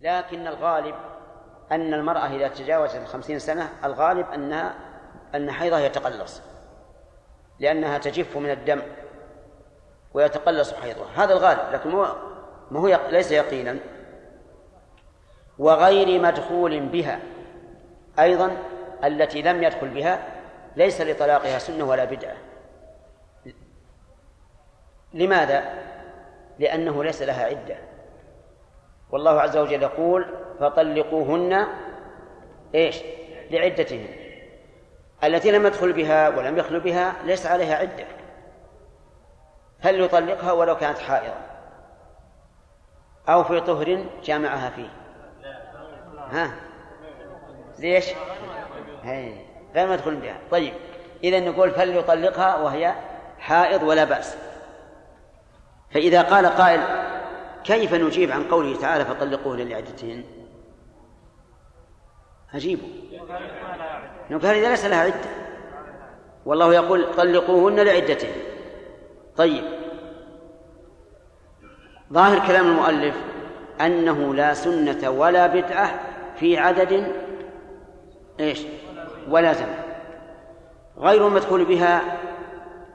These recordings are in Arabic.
لكن الغالب أن المرأة إذا تجاوزت الخمسين سنة الغالب أنها أن حيضها يتقلص لأنها تجف من الدم ويتقلص حيضها. هذا الغالب لكن مو ما هو ليس يقينا. وغير مدخول بها أيضا التي لم يدخل بها ليس لطلاقها سنة ولا بدعة. لماذا؟ لأنه ليس لها عدة. والله عز وجل يقول فطلقوهن إيش؟ لعدتهن. التي لم يدخل بها ولم يخلو بها ليس عليها عدة. فليطلقها ولو كانت حائضة؟ أو في طهر جامعها فيه. ها؟ ليش؟ غير مدخول بها. طيب. إذا نقول فليطلقها وهي حائض ولا بأس. فإذا قال قائل كيف نجيب عن قوله تعالى فطلقوهن لعدتهن أجيبوا نقول إذا ليس لها عدة. والله يقول طلقوهن لعدتهن طيب. ظاهر كلام المؤلف أنه لا سنة ولا بدعة في عدد إيش؟ ولا زمن غير المدخول بها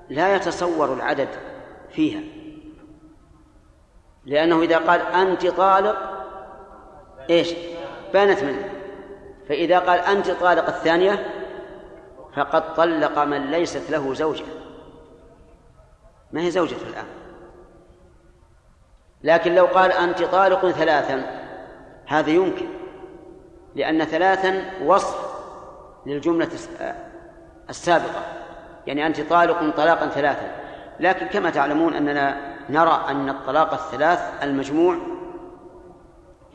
لا يتصور العدد فيها. لأنه إذا قال أنت طالق إيش؟ بانت منه. فإذا قال أنت طالق الثانية فقد طلق من ليست له زوجة. ما هي زوجته الآن؟ لكن لو قال أنت طالق ثلاثا هذا يمكن. لأن ثلاثا وصف للجملة السابقة. يعني أنت طالق طلاقا ثلاثا. لكن كما تعلمون أننا نرى أن الطلاق الثلاث المجموع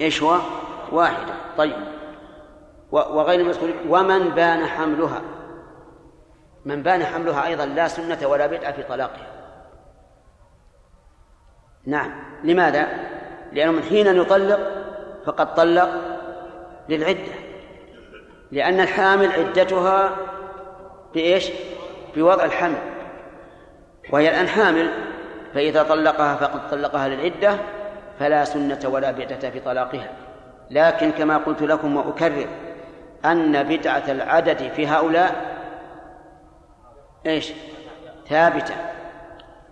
إيش هو؟ واحدة. طيب. وغير المذكور ومن بان حملها؟ من بان حملها أيضا لا سنة ولا بدعة في طلاقها. نعم. لماذا؟ لأنه من حين يطلق فقد طلق للعدة. لأن الحامل عدتها بإيش؟ بوضع الحمل. وهي الآن حامل فإذا طلقها فقد طلقها للعدة فلا سنة ولا بدعة في طلاقها. لكن كما قلت لكم وأكرر أن بدعة العدد في هؤلاء إيش؟ ثابتة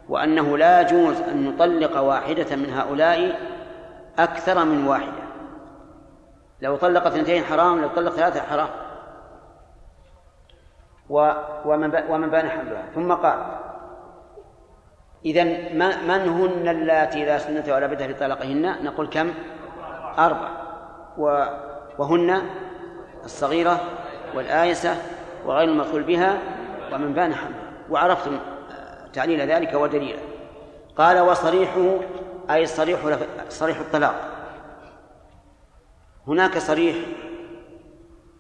وأنه لا يجوز أن نطلق واحدة من هؤلاء أكثر من واحدة. لو طلق اثنتين حرام لو طلق ثلاثة حرام. ومن ومن بان حملها. ثم قال إذا من هن اللاتي لا سنة ولا بدعة في طلاقهن نقول كم؟ أربع وهن الصغيرة والآيسة وغير المدخول بها ومن بان حملها وعرفتم تعليل ذلك ودليله قال وصريحه أي صريح صريح الطلاق. هناك صريح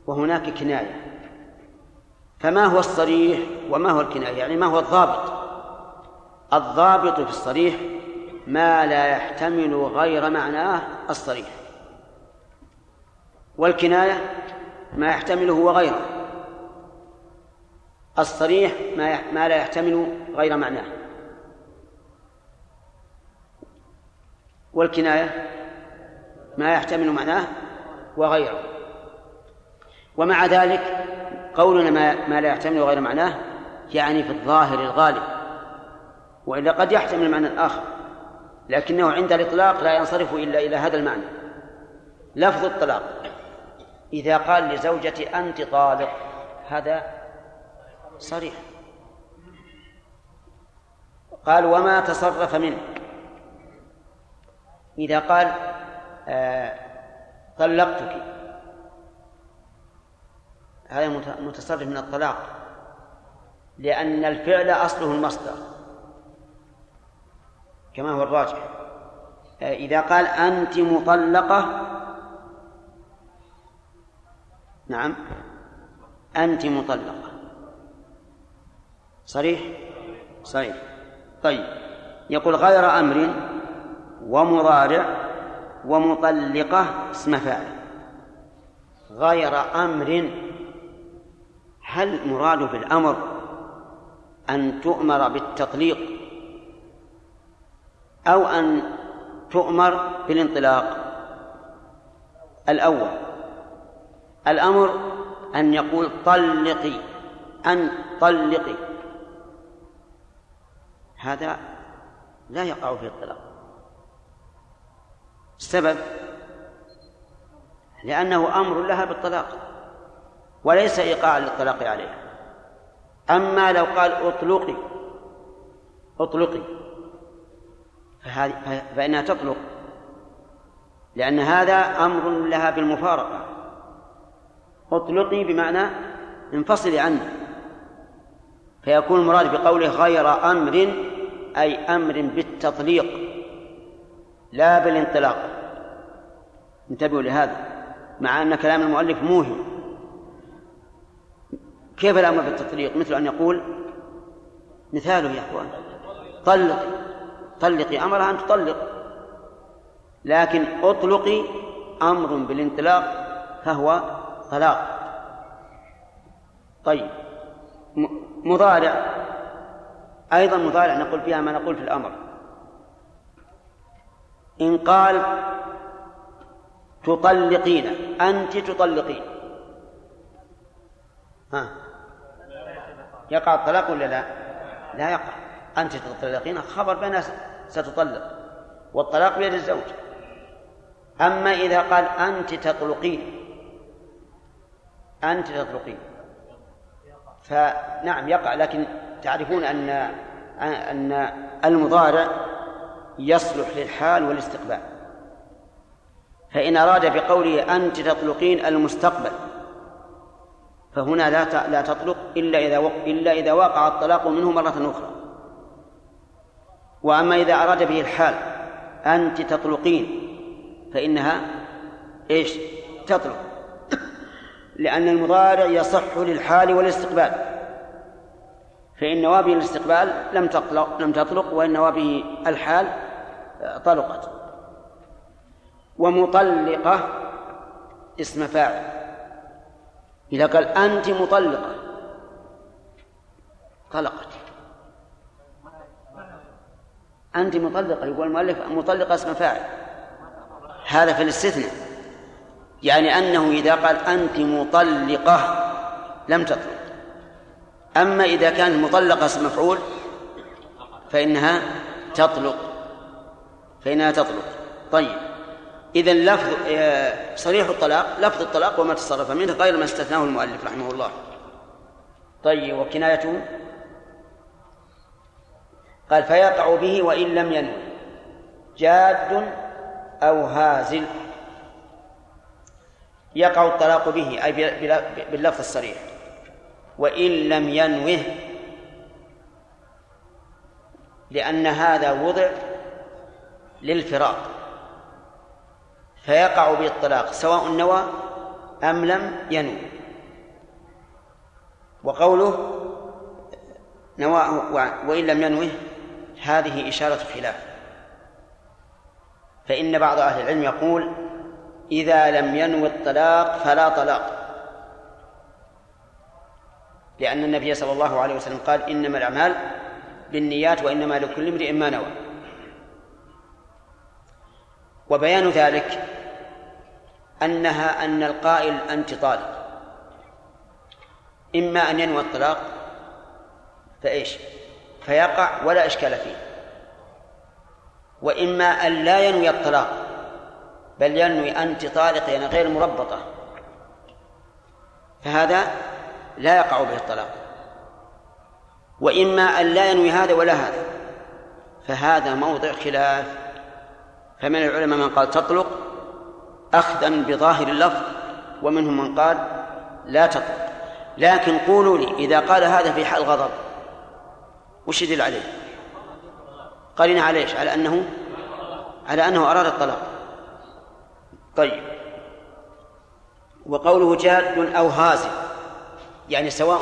وهناك كناية. فما هو الصريح وما هو الكناية؟ يعني ما هو الضابط؟ الضابط في الصريح ما لا يحتمل غير معناه الصريح. والكناية ما يحتمله وغيره الصريح ما ما لا يحتمل غير معناه. والكناية ما يحتمل معناه وغيره. ومع ذلك قولنا ما, ما لا يحتمل غير معناه يعني في الظاهر الغالب. وإلا قد يحتمل معنى آخر لكنه عند الإطلاق لا ينصرف إلا إلى هذا المعنى. لفظ الطلاق. إذا قال لزوجتي أنت طالق هذا صريح. قال وما تصرف منه. إذا قال آه طلقتك. هذا متصرف من الطلاق. لأن الفعل أصله المصدر. كما هو الراجح. إذا قال أنت مطلقة نعم أنت مطلقة. صريح؟ صحيح. طيب. يقول غير أمر ومضارع ومطلقة اسم فاعل. غير أمر هل مراد بالأمر أن تؤمر بالتطليق أو أن تؤمر بالانطلاق. الأول الأمر أن يقول طلقي أن طلقي. هذا لا يقع فيه الطلاق. السبب لأنه أمر لها بالطلاق وليس إيقاعا للطلاق عليها. أما لو قال اطلقي اطلقي. فهذه فإنها تطلق. لأن هذا أمر لها بالمفارقة. اطلقي بمعنى انفصلي عني فيكون المراد بقوله غير أمر أي أمر بالتطليق لا بالانطلاق. انتبهوا لهذا مع أن كلام المؤلف موهم. كيف الأمر بالتطليق؟ مثل أن يقول مثاله يا أخوان طلقي. طلقي أمرها أن تطلق. لكن أطلقي أمر بالانطلاق فهو طلاق. طيب. مضارع. أيضا مضارع نقول فيها ما نقول في الأمر. إن قال تطلقين أنت تطلقين. ها. يقع الطلاق ولا لا؟ لا يقع. أنت تطلقين خبر بين ستطلق والطلاق بيد الزوج. أما إذا قال أنت تطلقين أنت تطلقين. فنعم يقع لكن تعرفون أن أن المضارع يصلح للحال والاستقبال. فإن أراد بقوله أنت تطلقين المستقبل فهنا لا لا تطلق إلا إذا إلا إذا وقع الطلاق منه مرة أخرى. وأما إذا أراد به الحال أنت تطلقين فإنها إيش؟ تطلق. لأن المضارع يصح للحال والاستقبال. فإن نوابه الاستقبال لم تطلق لم تطلق وإن نوابه الحال طلقت. ومطلقة اسم فاعل. إذا قال أنت مطلقة طلقت. أنت مطلقة يقول المؤلف مطلقة اسم فاعل. هذا في الاستثناء. يعني أنه إذا قال أنت مطلقة لم تطلق. أما إذا كان المطلقة اسم مفعول فإنها تطلق. فإنها تطلق. طيب. إذا لفظ آه، صريح الطلاق لفظ الطلاق وما تصرف منه غير ما استثناه المؤلف رحمه الله. طيب وكنايته؟ قال فيقع به وإن لم ينوي. جاد أو هازل. يقع الطلاق به أي باللفظ الصريح. وإن لم ينوه لأن هذا وضع للفراق. فيقع بالطلاق سواء نوى أم لم ينوي وقوله نواه وإن لم ينوه هذه إشارة خلاف. فإن بعض أهل العلم يقول إذا لم ينوي الطلاق فلا طلاق. لأن النبي صلى الله عليه وسلم قال إنما الأعمال بالنيات وإنما لكل امرئ ما نوى. وبيان ذلك أنها أن القائل أنت طالق. إما أن ينوي الطلاق فإيش؟ فيقع ولا إشكال فيه. وإما أن لا ينوي الطلاق بل ينوي أنت طالق يعني غير مربطة. فهذا لا يقع به الطلاق. وإما أن لا ينوي هذا ولا هذا فهذا موضع خلاف. فمن العلماء من قال تطلق أخذا بظاهر اللفظ ومنهم من قال لا تطلق. لكن قولوا لي إذا قال هذا في حال غضب وش يدل عليه؟ قرن على إيش؟ على أنه على أنه أراد الطلاق. طيب. وقوله جاد أو هازل يعني سواء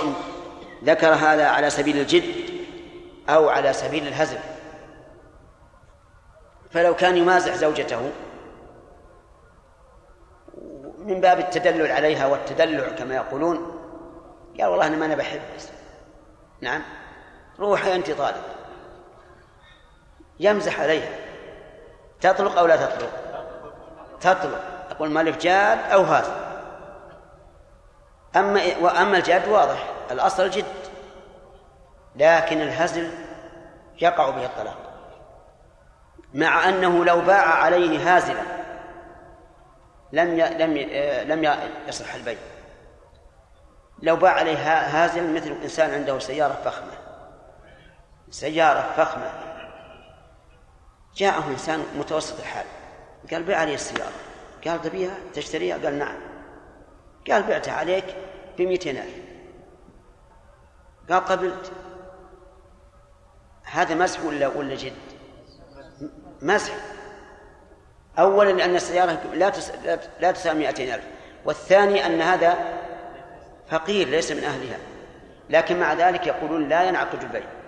ذكر هذا على سبيل الجد أو على سبيل الهزل. فلو كان يمازح زوجته من باب التدلل عليها والتدلع كما يقولون قال والله أنا ما أنا بحب نعم. روحي أنت طالب. يمزح عليها. تطلق أو لا تطلق؟ تطلق. أقول مالف جاد أو هاز أما وأما الجد واضح. الأصل جد. لكن الهزل يقع به الطلاق. مع أنه لو باع عليه هازلا لم لم لم يصح البيع. لو باع عليه هازل مثل إنسان عنده سيارة فخمة. سيارة فخمة. جاءه إنسان متوسط الحال. قال بيع علي السيارة. قال تبيها؟ تشتريها؟ قال نعم. قال بعتها عليك بمئتين ألف. قال قبلت. هذا مسح ولا ولا جد؟ مسح. أولا لأن السيارة لا لا تساوي 200 ألف. والثاني أن هذا فقير ليس من أهلها. لكن مع ذلك يقولون لا ينعقد البيع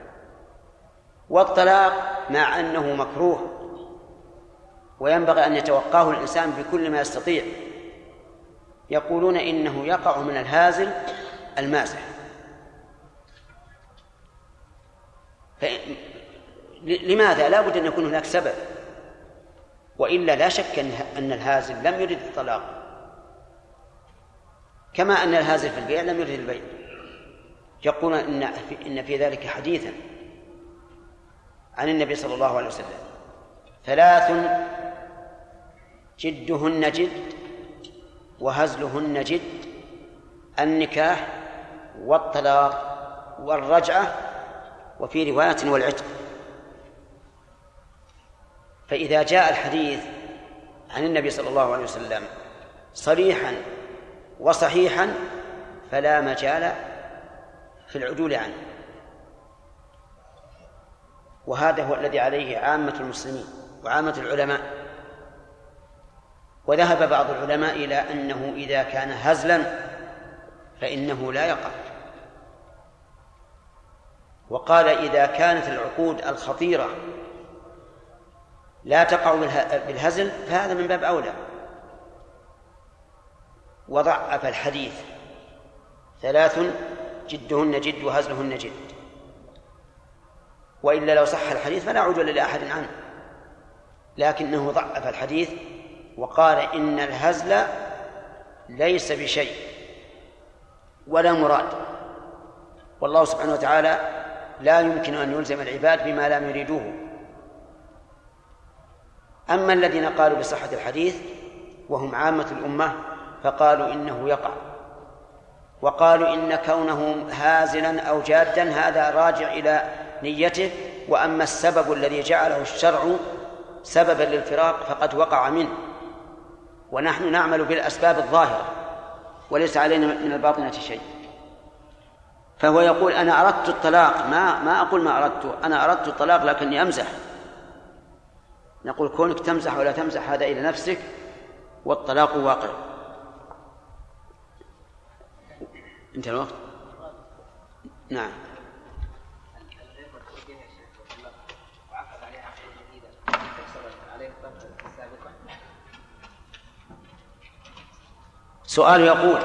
والطلاق مع أنه مكروه وينبغي أن يتوقاه الإنسان بكل ما يستطيع. يقولون إنه يقع من الهازل المازح لماذا؟ لا بد أن يكون هناك سبب. وإلا لا شك أن الهازل لم يرد الطلاق. كما أن الهازل في البيع لم يرد البيع. يقولون إن في, إن في ذلك حديثا. عن النبي صلى الله عليه وسلم. ثلاث جدهن جد وهزلهن جد النكاح والطلاق والرجعة وفي رواية والعتق. فإذا جاء الحديث عن النبي صلى الله عليه وسلم صريحا وصحيحا فلا مجال في العدول عنه. وهذا هو الذي عليه عامة المسلمين وعامة العلماء. وذهب بعض العلماء إلى أنه إذا كان هزلا فإنه لا يقع. وقال إذا كانت العقود الخطيرة لا تقع بالهزل فهذا من باب أولى. وضعف الحديث ثلاث جدهن جد وهزلهن جد. وإلا لو صح الحديث فلا عدول لأحد عنه. لكنه ضعف الحديث وقال إن الهزل ليس بشيء ولا مراد. والله سبحانه وتعالى لا يمكن أن يلزم العباد بما لم يريدوه. أما الذين قالوا بصحة الحديث وهم عامة الأمة فقالوا إنه يقع. وقالوا إن كونه هازلا أو جادا هذا راجع إلى نيته وأما السبب الذي جعله الشرع سببا للفراق فقد وقع منه. ونحن نعمل بالأسباب الظاهرة وليس علينا من الباطنة شيء. فهو يقول أنا أردت الطلاق ما ما أقول ما أردت أنا أردت الطلاق لكني أمزح. نقول كونك تمزح ولا تمزح هذا إلى نفسك والطلاق واقع. انتهى الوقت؟ نعم. سؤال يقول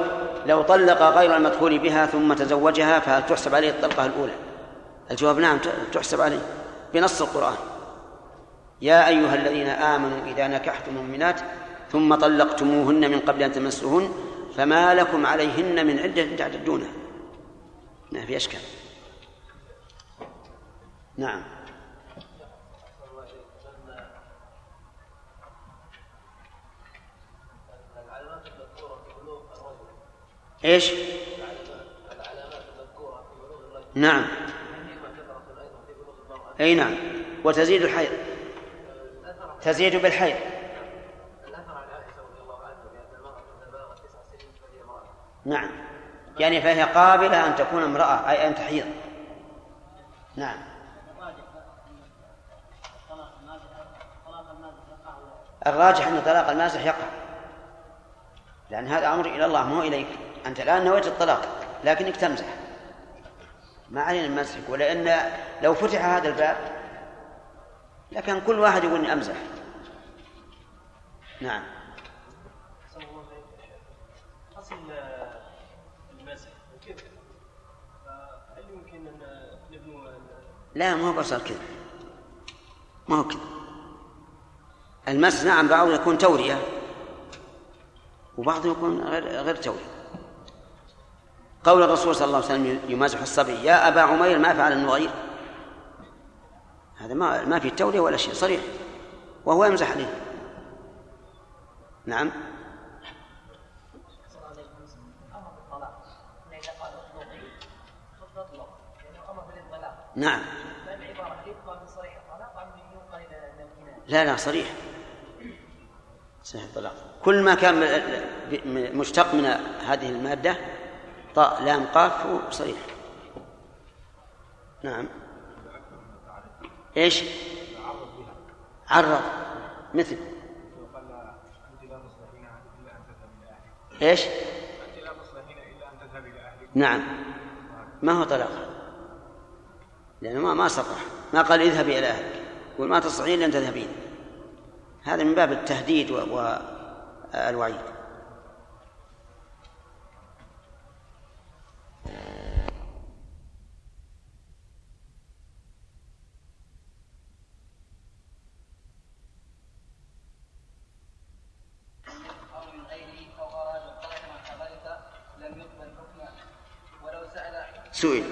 لو طلق غير المدخول بها ثم تزوجها فهل تحسب عليه الطلقة الأولى؟ الجواب نعم تحسب عليه بنص القرآن. يا أيها الذين آمنوا إذا نكحتم المؤمنات ثم طلقتموهن من قبل أن تمسوهن فما لكم عليهن من عدة تعتدونها ما في أشكال. نعم. إيش؟ نعم. أي نعم. وتزيد الحيض. تزيد بالحيض. نعم. يعني فهي قابلة أن تكون امرأة أي أن تحيض. نعم. الراجح أن طلاق المازح يقع. لأن هذا أمر إلى الله مو إليك. أنت الآن نويت الطلاق لكنك تمزح. ما علينا من مسحك ولأن لو فتح هذا الباب لكن كل واحد يقول إني أمزح. نعم. أصل المسح كذا هل يمكن أن نبنو لا ما هو بصر كذا. ما هو كذا. المس نعم بعض يكون تورية وبعضهم يكون غير غير تولي قول الرسول صلى الله عليه وسلم يمازح الصبي يا أبا عمير ما فعل النغير. هذا ما ما في تولية ولا شيء صريح. وهو يمزح عليه. نعم. نعم. لا لا صريح. صحيح. الطلاق كل ما كان مشتق من هذه المادة طاء لام قاف صريح. نعم. إيش؟ عرض. مثل. إيش؟ نعم. ما هو طلاق؟ لأنه ما ما صرح. ما قال اذهبي إلى أهلك. يقول ما لن تذهبين. هذا من باب التهديد والوعيد سئل.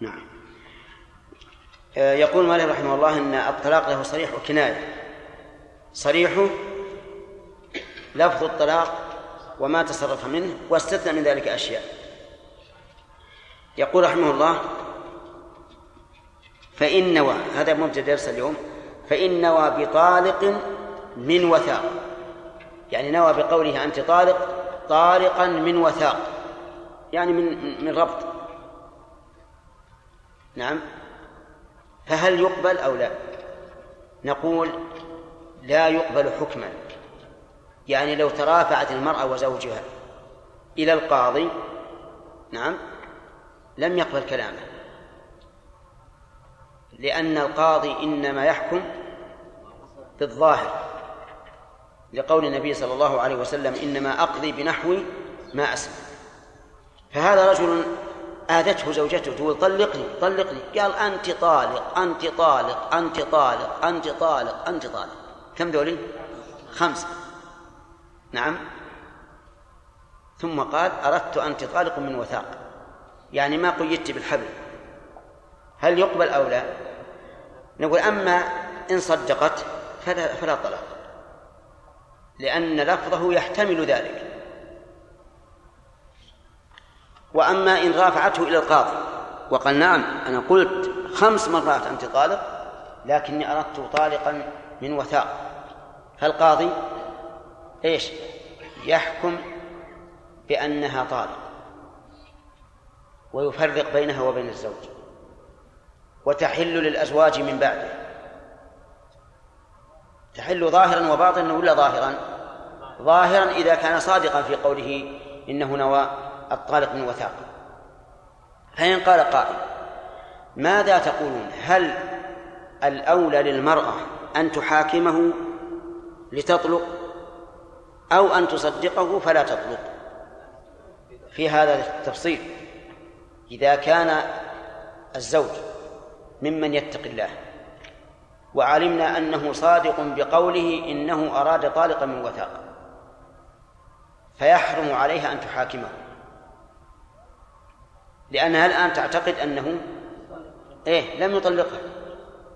نعم آه، يقول مالك رحمه الله إن الطلاق له صريح وكناية. صريحه لفظ الطلاق وما تصرف منه واستثنى من ذلك أشياء. يقول رحمه الله فإن نوى هذا مبتدأ درس اليوم فإن نوى بطالق من وثاق. يعني نوى بقوله أنت طالق طالقا من وثاق يعني من من ربط. نعم. فهل يقبل أو لا؟ نقول لا يقبل حكما. يعني لو ترافعت المرأة وزوجها إلى القاضي نعم لم يقبل كلامه. لأن القاضي إنما يحكم بالظاهر. لقول النبي صلى الله عليه وسلم إنما أقضي بنحو ما أسمع فهذا رجل آذته زوجته تقول طلقني طلقني. قال أنت طالق أنت طالق أنت طالق أنت طالق أنت طالق. كم ذولي؟ خمسة. نعم. ثم قال أردت أنت طالق من وثاق. يعني ما قيدت بالحبل. هل يقبل أو لا؟ نقول أما إن صدقت فلا, فلا طلاق. لأن لفظه يحتمل ذلك. وأما إن رافعته إلى القاضي وقال نعم أنا قلت خمس مرات أنت طالق لكني أردت طالقا من وثاق. فالقاضي إيش؟ يحكم بأنها طالق ويفرق بينها وبين الزوج وتحل للأزواج من بعده. تحل ظاهرا وباطنا ولا ظاهرا؟ ظاهرا إذا كان صادقا في قوله إنه نوى الطالق من وثاق. فإن قال قائل ماذا تقولون؟ هل الأولى للمرأة أن تحاكمه لتطلق أو أن تصدقه فلا تطلق؟ في هذا التفصيل إذا كان الزوج ممن يتقي الله وعلمنا أنه صادق بقوله إنه أراد طالقا من وثاق. فيحرم عليها أن تحاكمه. لأنها الآن تعتقد أنه إيه لم يطلقها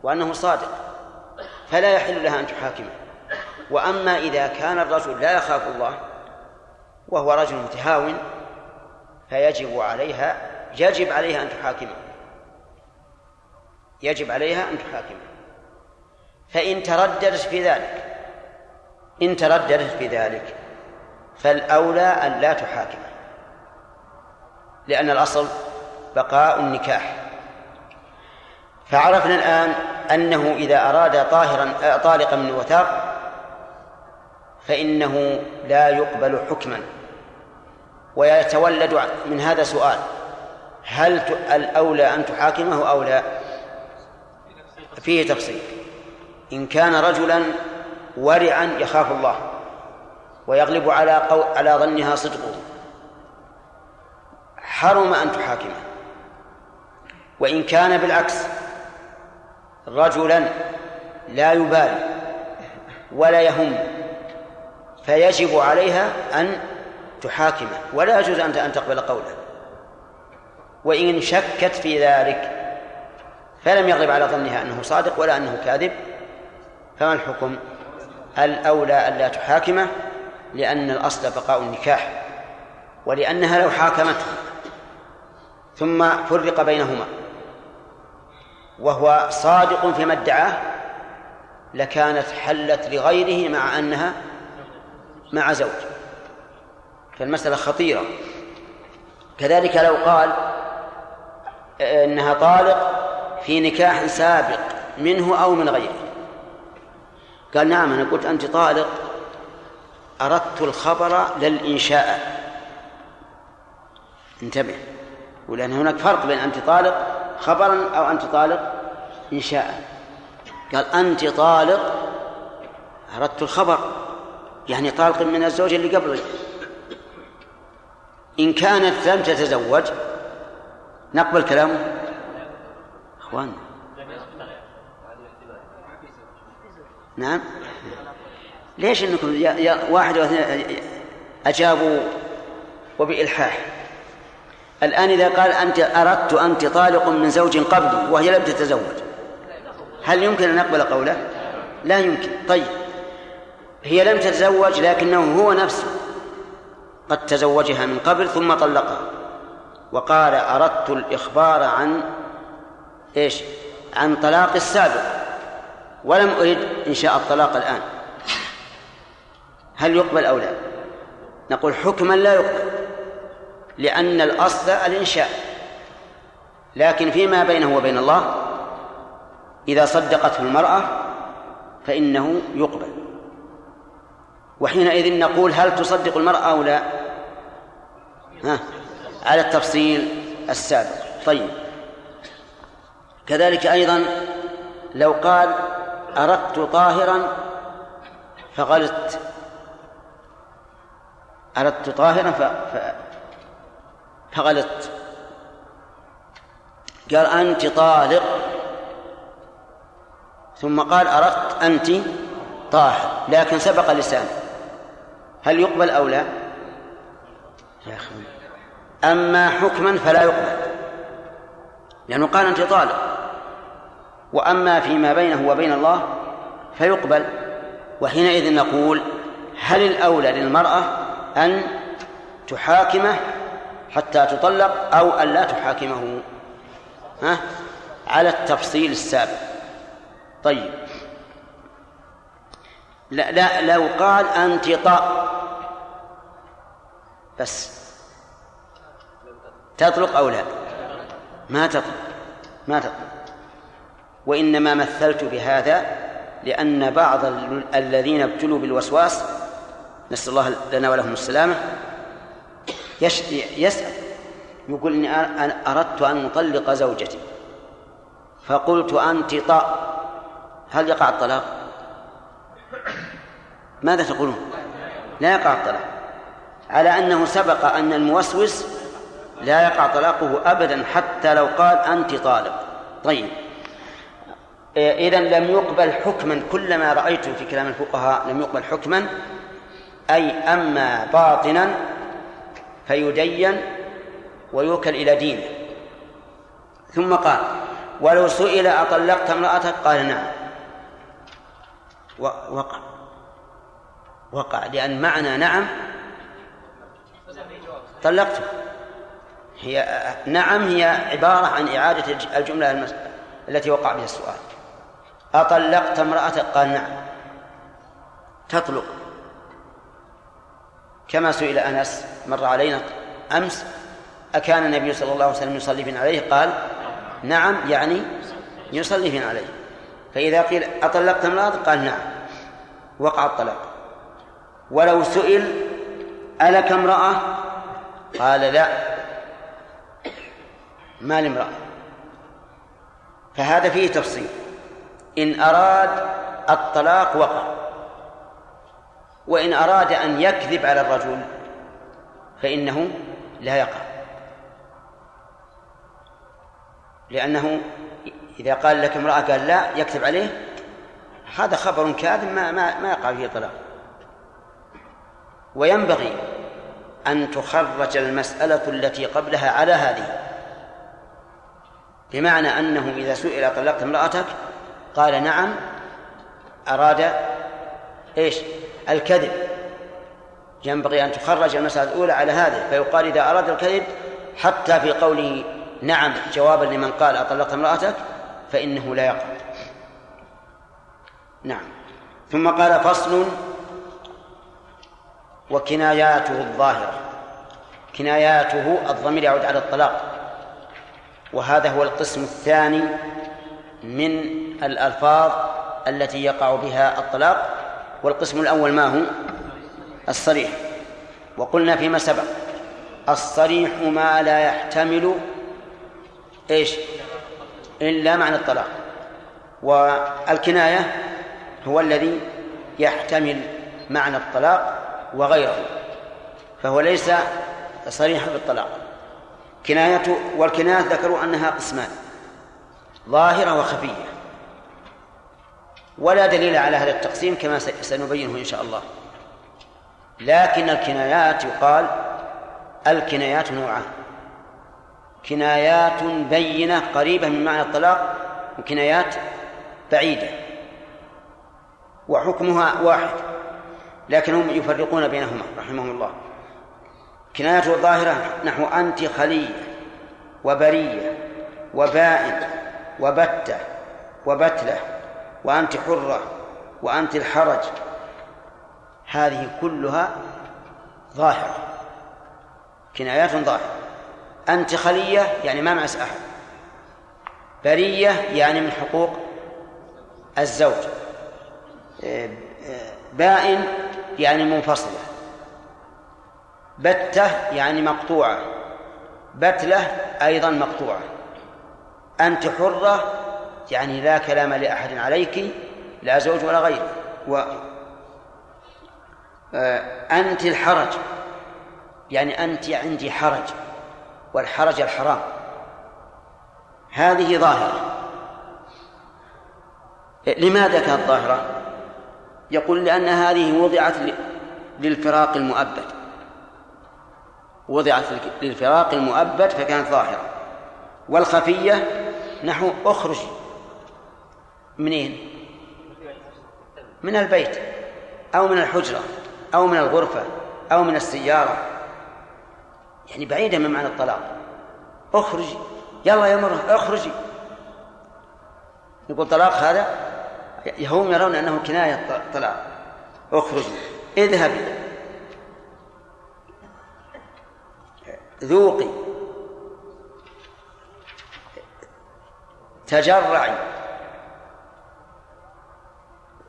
وأنه صادق فلا يحل لها أن تحاكمه. وأما إذا كان الرجل لا يخاف الله وهو رجل متهاون فيجب عليها يجب عليها أن تحاكمه. يجب عليها أن تحاكمه. فإن ترددت في ذلك إن ترددت في ذلك فالأولى أن لا تحاكمه لأن الأصل بقاء النكاح. فعرفنا الآن أنه إذا أراد طاهرا طالقا من الوثاق فإنه لا يقبل حكما. ويتولد من هذا سؤال هل الأولى أن تحاكمه أو لا؟ فيه تفصيل. إن كان رجلا ورعا يخاف الله ويغلب على قو... على ظنها صدقه. حرم أن تحاكمه. وإن كان بالعكس رجلا لا يبالي ولا يهم فيجب عليها أن تحاكمه. ولا يجوز أن تقبل قوله. وإن شكت في ذلك فلم يغلب على ظنها أنه صادق ولا أنه كاذب. فما الحكم؟ الأولى ألا تحاكمه لأن الأصل بقاء النكاح ولأنها لو حاكمته ثم فرق بينهما وهو صادق فيما ادعاه لكانت حلت لغيره مع أنها مع زوج. فالمسألة خطيرة. كذلك لو قال إنها طالق في نكاح سابق منه أو من غيره. قال نعم أنا قلت أنت طالق. أردت الخبر للإنشاء. انتبه. ولأن هناك فرق بين أنت طالق خبرا أو أنت طالق إنشاء. قال أنت طالق أردت الخبر. يعني طالق من الزوج اللي قبلي. إن كانت لم تتزوج نقبل كلامه. أخوان. نعم. ليش إنكم يا, يا واحد واثنين أجابوا وبإلحاح. الآن إذا قال أنت أردت انت طالق من زوج قبلي وهي لم تتزوج هل يمكن أن نقبل قوله؟ لا يمكن. طيب. هي لم تتزوج لكنه هو نفسه قد تزوجها من قبل ثم طلقها. وقال أردت الإخبار عن إيش؟ عن طلاق السابق. ولم أرد إنشاء الطلاق الآن. هل يقبل أو لا؟ نقول حكما لا يقبل لأن الأصل الإنشاء. لكن فيما بينه وبين الله إذا صدقته المرأة فإنه يقبل. وحينئذ نقول هل تصدق المرأة أو لا؟ ها؟ على التفصيل السابق. طيب. كذلك أيضا لو قال أردت طاهرا فغلت أردت طاهرا ف... ف... فغلطت. قال أنت طالق ثم قال أردت أنت طاهر. لكن سبق اللسان. هل يقبل أو لا؟ يا أخي. أما حكما فلا يقبل. لأنه قال أنت طالق وأما فيما بينه وبين الله فيقبل. وحينئذ نقول هل الأولى للمرأة أن تحاكمه حتى تطلق أو أن لا تحاكمه؟ ها؟ على التفصيل السابق. طيب. لا لا لو قال أنت طاء بس. تطلق أو لا؟ ما تطلق. ما تطلق. وإنما مثلت بهذا لأن بعض الذين ابتلوا بالوسواس نسأل الله لنا ولهم السلامة يسأل يقول إني أردت أن أطلق زوجتي فقلت أنت طاء هل يقع الطلاق؟ ماذا تقولون؟ لا يقع الطلاق على أنه سبق أن الموسوس لا يقع طلاقه أبدا حتى لو قال أنت طالق طيب إذا لم يقبل حكما كلما رأيت في كلام الفقهاء لم يقبل حكما أي أما باطنا فيدين ويوكل إلى دينه ثم قال ولو سئل أطلقت امرأتك؟ قال نعم. وقع. وقع لأن معنى نعم طلقته. هي نعم هي عبارة عن إعادة الجملة التي وقع بها السؤال. أطلقت امرأتك قال نعم تطلق. كما سئل أنس مر علينا أمس أكان النبي صلى الله عليه وسلم يصلي بنا عليه؟ قال نعم يعني يصلي بنا عليه. فإذا قيل أطلقت امرأتك قال نعم وقع الطلاق. ولو سئل ألك امرأة؟ قال لا. ما لامرأة فهذا فيه تفصيل. إن أراد الطلاق وقع. وإن أراد أن يكذب على الرجل فإنه لا يقع. لأنه إذا قال لك امرأة قال لا يكتب عليه هذا خبر كاذب ما ما ما يقع فيه طلاق وينبغي أن تخرج المسألة التي قبلها على هذه. بمعنى أنه إذا سئل طلقت امرأتك قال نعم أراد إيش؟ الكذب. ينبغي أن تخرج المسألة الأولى على هذه فيقال إذا أراد الكذب حتى في قوله نعم جوابا لمن قال أطلقت امرأتك فإنه لا يقع. نعم. ثم قال فصل وكناياته الظاهرة. كناياته الضمير يعود على الطلاق. وهذا هو القسم الثاني من الألفاظ التي يقع بها الطلاق والقسم الأول ما هو؟ الصريح. وقلنا فيما سبق الصريح ما لا يحتمل إيش؟ إلا معنى الطلاق. والكناية هو الذي يحتمل معنى الطلاق وغيره فهو ليس صريحا بالطلاق. كناية والكناية ذكروا أنها قسمان. ظاهرة وخفية ولا دليل على هذا التقسيم كما سنبينه إن شاء الله. لكن الكنايات يقال الكنايات نوعان. كنايات بينة قريبة من معنى الطلاق وكنايات بعيدة. وحكمها واحد. لكنهم يفرقون بينهما رحمهم الله. كناية الظاهرة نحو أنت خلية وبرية وبائن وبتة وبتلة وأنت حرة وأنت الحرج. هذه كلها ظاهرة كنايات ظاهرة. أنت خلية يعني ما مع أحد. برية يعني من حقوق الزوج. بائن يعني منفصلة. بتة يعني مقطوعة. بتلة أيضا مقطوعة. أنت حرة يعني لا كلام لأحد عليك لا زوج ولا غيره و آه، أنت الحرج. يعني أنت عندي حرج والحرج الحرام. هذه ظاهرة. لماذا كانت ظاهرة؟ يقول لأن هذه وضعت للفراق المؤبد. وضعت للفراق المؤبد فكانت ظاهرة. والخفية نحو اخرجي منين؟ من البيت أو من الحجرة أو من الغرفة أو من السيارة. يعني بعيدة من معنى الطلاق. اخرجي يلا يا مرة اخرجي. يقول طلاق هذا؟ هم يرون أنه كناية طلاق. اخرجي اذهبي. ذوقي. تجرعي.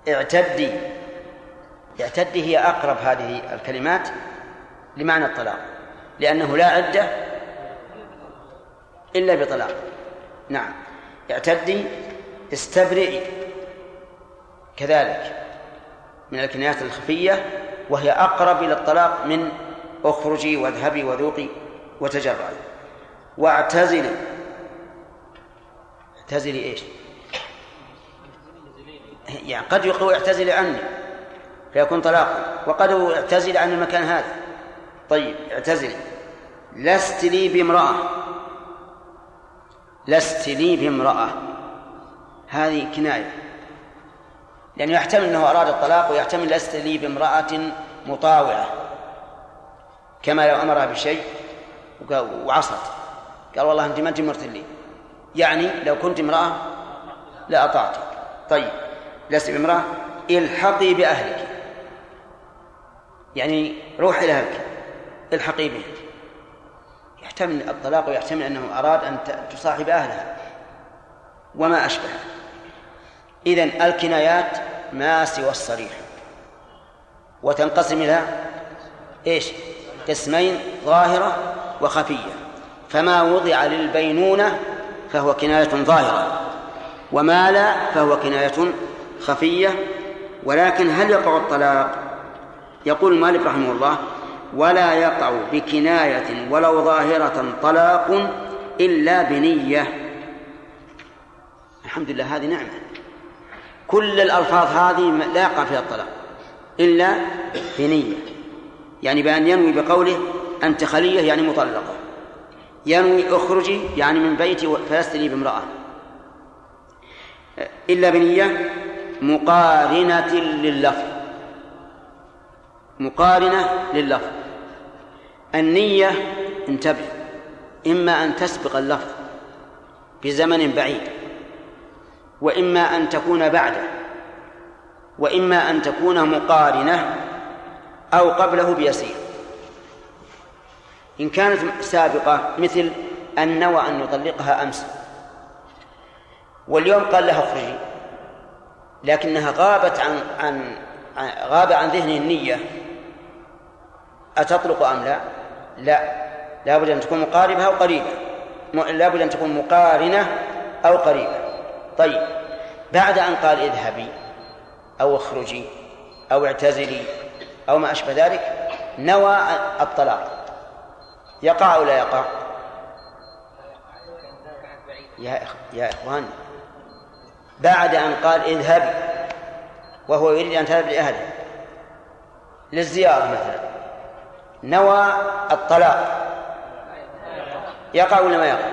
اعتدي. اعتدي هي أقرب هذه الكلمات لمعنى الطلاق لأنه لا عدة إلا بطلاق. نعم. اعتدي استبرئي. كذلك من الكنايات الخفية وهي أقرب إلى الطلاق من أخرجي وأذهبي وذوقي وتجرعي. واعتزلي. اعتزلي إيش؟ يعني قد يقول اعتزل عني فيكون طلاقا وقد اعتزل عن المكان هذا. طيب اعتزلي لست لي بامرأة. لست لي بامرأة. هذه كناية. لأنه يحتمل أنه أراد الطلاق ويحتمل لست لي بامرأة مطاوعة. كما لو أمرها بشيء وعصت. قال والله أنت ما أنت مرتلي يعني لو كنت امرأة لأطعتك طيب لست بامرأة؟ الحقي بأهلك. يعني روح إلى أهلك. الحقي به يحتمل الطلاق ويحتمل أنه أراد أن تصاحب أهلها. وما أشبه. إذن الكنايات ما سوى الصريح. وتنقسم إلى إيش؟ قسمين ظاهرة وخفية. فما وضع للبينونة فهو كناية ظاهرة وما لا فهو كناية خفية ولكن هل يقع الطلاق؟ يقول مالك رحمه الله ولا يقع بكناية ولو ظاهرة طلاق إلا بنية. الحمد لله هذه نعمة. كل الألفاظ هذه لا يقع فيها الطلاق إلا بنية. يعني بأن ينوي بقوله أنت خلية يعني مطلقة. ينوي اخرجي يعني من بيتي فلست بامرأة. إلا بنية مقارنة لللفظ. مقارنة لللفظ. النية انتبه إما أن تسبق اللفظ بزمن بعيد وإما أن تكون بعده وإما أن تكون مقارنة أو قبله بيسير. إن كانت سابقة مثل أن نوى أن يطلقها أمس. واليوم قال لها اخرجي. لكنها غابت عن عن غاب عن ذهنه النية. أتطلق أم لا؟ لا. لابد أن تكون مقاربة أو قريبة. لابد أن تكون مقارنة أو قريبة. طيب. بعد أن قال اذهبي أو اخرجي أو اعتزلي أو ما أشبه ذلك نوى الطلاق. يقع أو لا يقع؟ يا إخ... يا إخوان بعد أن قال اذهبي وهو يريد أن تذهب لأهله للزيارة مثلا نوى الطلاق يقع ولا ما يقع؟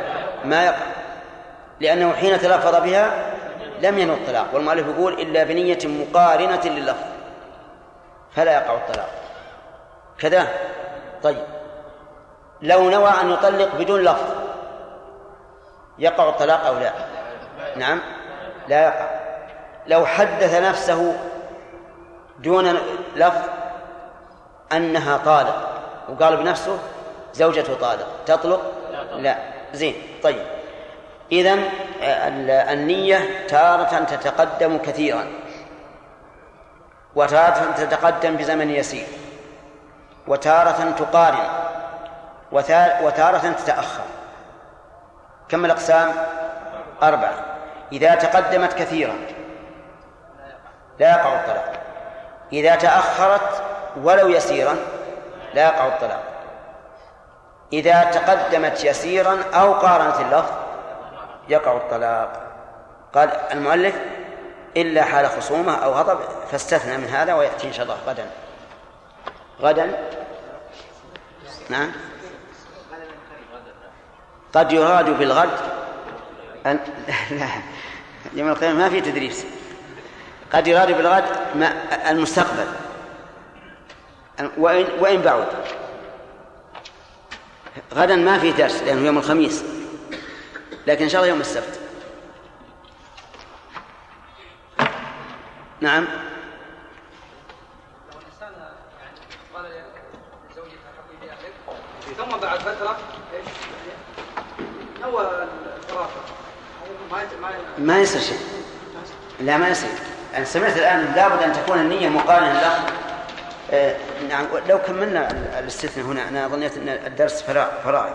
ما يقع لأنه حين تلفظ بها لم ينوي الطلاق والمؤلف يقول إلا بنية مقارنة لللفظ فلا يقع الطلاق. كذا؟ طيب. لو نوى أن يطلق بدون لفظ يقع الطلاق أو لا؟ نعم. لا يقع. لو حدث نفسه دون لفظ أنها طالق وقال بنفسه زوجته طالق تطلق؟ لا. زين. طيب. إذا النية تارة تتقدم كثيرا. وتارة تتقدم بزمن يسير. وتارة تقارن. وتارة تتأخر. كم الأقسام؟ أربعة. إذا تقدمت كثيرا. لا يقع الطلاق. إذا تأخرت ولو يسيرا لا يقع الطلاق. إذا تقدمت يسيرا أو قارنت اللفظ يقع الطلاق. قال المؤلف إلا حال خصومة أو غضب فاستثنى من هذا ويأتي إن شاء الله غدا. غدا؟ نعم. قد يراد بالغد أن لا. يوم القيامة ما في تدريس. قد يراد بالغد ما المستقبل. وإن وإن بعد. غدا ما في درس لأنه يوم الخميس. لكن إن شاء الله يوم السبت. نعم. ثم بعد فترة ما يصير شيء. لا ما يصير. أنا سمعت الآن لابد أن تكون النية مقارنة. له آه نعم لو كملنا الاستثناء هنا أنا ظنيت أن الدرس فرائض.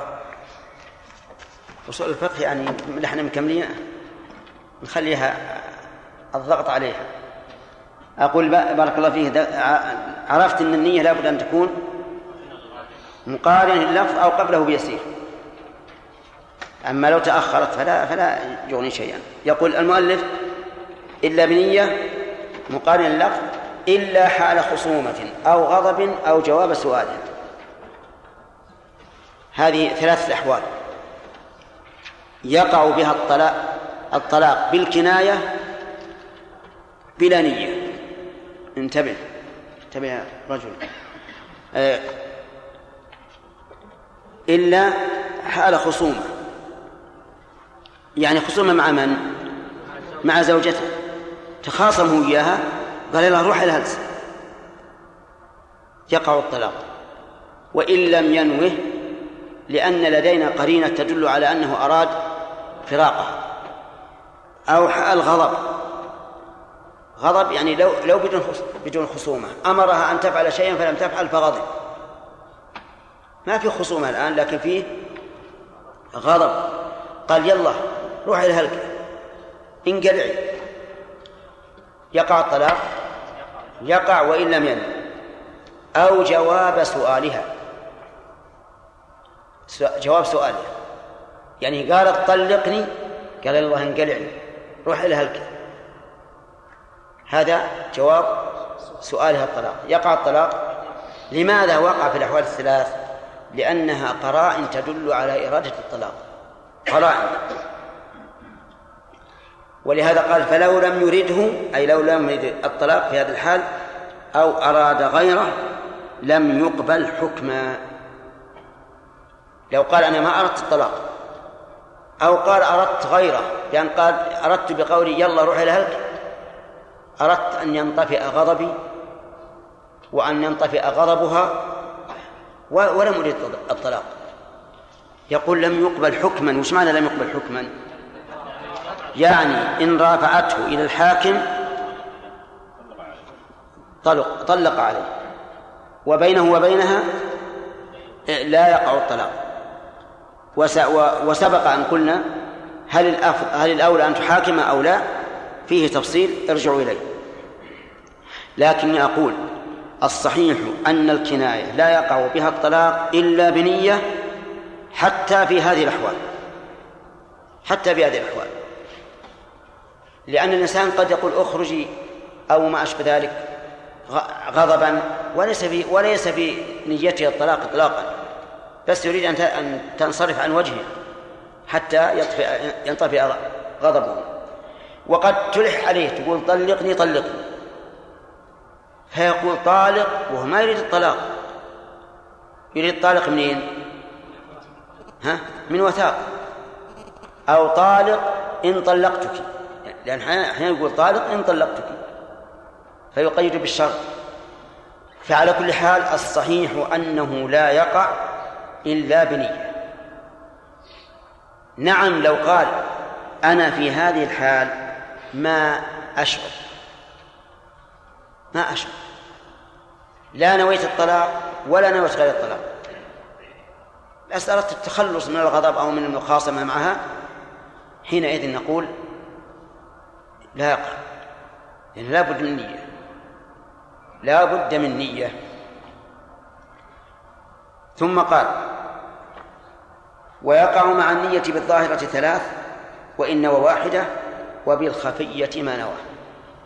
وصول الفقه يعني إحنا مكملين؟ نخليها الضغط عليها. أقول بارك الله فيه عرفت أن النية لابد أن تكون مقارن اللفظ أو قبله بيسير. أما لو تأخرت فلا فلا يغني شيئا. يقول المؤلف إلا بنية مقارن اللفظ إلا حال خصومة أو غضب أو جواب سؤال. هذه ثلاثة أحوال يقع بها الطلاق الطلاق بالكناية بلا نية. انتبه انتبه يا رجل. آه، إلا حال خصومة. يعني خصومة مع من؟ مع زوجته. تخاصم هو إياها؟ قال يلا روح إلى هلس يقع الطلاق. وإن لم ينوه لأن لدينا قرينة تدل على أنه أراد فراقها. أو الغضب. غضب يعني لو لو بدون بدون خصومة. أمرها أن تفعل شيئا فلم تفعل فغضب. ما في خصومة الآن لكن فيه غضب. قال يلا روح إلى هلك. انقلعي يقع الطلاق. يقع وإن لم ين أو جواب سؤالها. جواب سؤالها. يعني قالت طلقني قال الله انقلع روح إلى هلك. هذا جواب سؤالها الطلاق. يقع الطلاق. لماذا وقع في الأحوال الثلاث؟ لأنها قرائن تدل على إرادة الطلاق. قرائن. ولهذا قال فلو لم يرده أي لو لم يرد الطلاق في هذا الحال أو أراد غيره لم يقبل حكما. لو قال أنا ما أردت الطلاق أو قال أردت غيره بأن قال أردت بقولي يلا روح إلى هلك أردت أن ينطفئ غضبي وأن ينطفئ غضبها ولم أريد الطلاق. يقول لم يقبل حكما وش معنى لم يقبل حكما؟ يعني إن رافعته إلى الحاكم طلق طلق عليه. وبينه وبينها لا يقع الطلاق. وسبق أن قلنا هل هل الأولى أن تحاكم أو لا؟ فيه تفصيل ارجعوا إليه. لكني أقول الصحيح أن الكناية لا يقع بها الطلاق إلا بنية حتى في هذه الأحوال. حتى في هذه الأحوال. لأن الإنسان قد يقول اخرجي أو ما أشبه ذلك غضبا وليس في وليس في نيته الطلاق إطلاقا بس يريد أن تنصرف عن وجهه حتى يطفئ ينطفئ غضبه. وقد تلح عليه تقول طلقني طلقني. فيقول طالق وهو ما يريد الطلاق. يريد الطالق منين؟ ها؟ من وثاق. أو طالق إن طلقتك. لأن أحيانا يقول طالق إن طلقتك. فيقيد بالشرط. فعلى كل حال الصحيح أنه لا يقع إلا بنية. نعم لو قال أنا في هذه الحال ما أشعر. ما أشعر. لا نويت الطلاق ولا نويت غير الطلاق. بس أردت التخلص من الغضب أو من المخاصمة معها. حينئذ نقول لا يقع لأن لا بد من نية. لا بد من نية. ثم قال ويقع مع النية بالظاهرة ثلاث وإن واحدة وبالخفية ما نوى.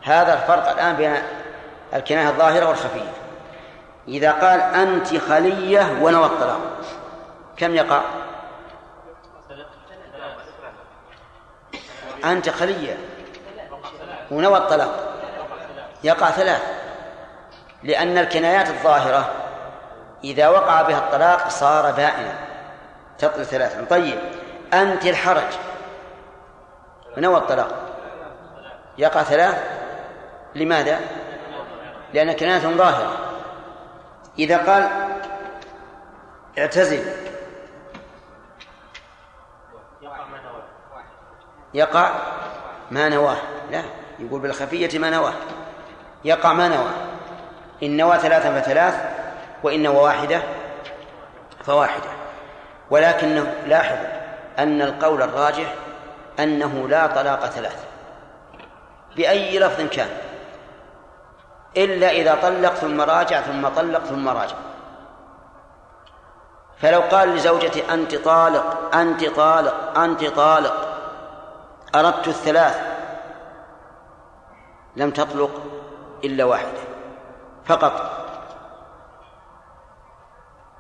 هذا الفرق الآن بين الكناية الظاهرة والخفية. إذا قال أنت خلية ونوى الطلاق كم يقع؟ أنت خلية. ونوى الطلاق. يقع ثلاث. لأن الكنايات الظاهرة إذا وقع بها الطلاق صار بائنا. تطل ثلاثا طيب أنت الحرج. ونوى الطلاق. يقع ثلاث. لماذا؟ لأن كناية ظاهرة. إذا قال اعتزل. يقع ما نواه. لا. يقول بالخفية ما نواه يقع ما نواه إن نوى ثلاثا فثلاث وإن نوى واحدة فواحدة. ولكنه لاحظ أن القول الراجح أنه لا طلاق ثلاث بأي لفظ كان إلا إذا طلق ثم راجع ثم طلق ثم راجع. فلو قال لزوجتي أنت طالق أنت طالق أنت طالق أردت الثلاث لم تطلق إلا واحدة فقط.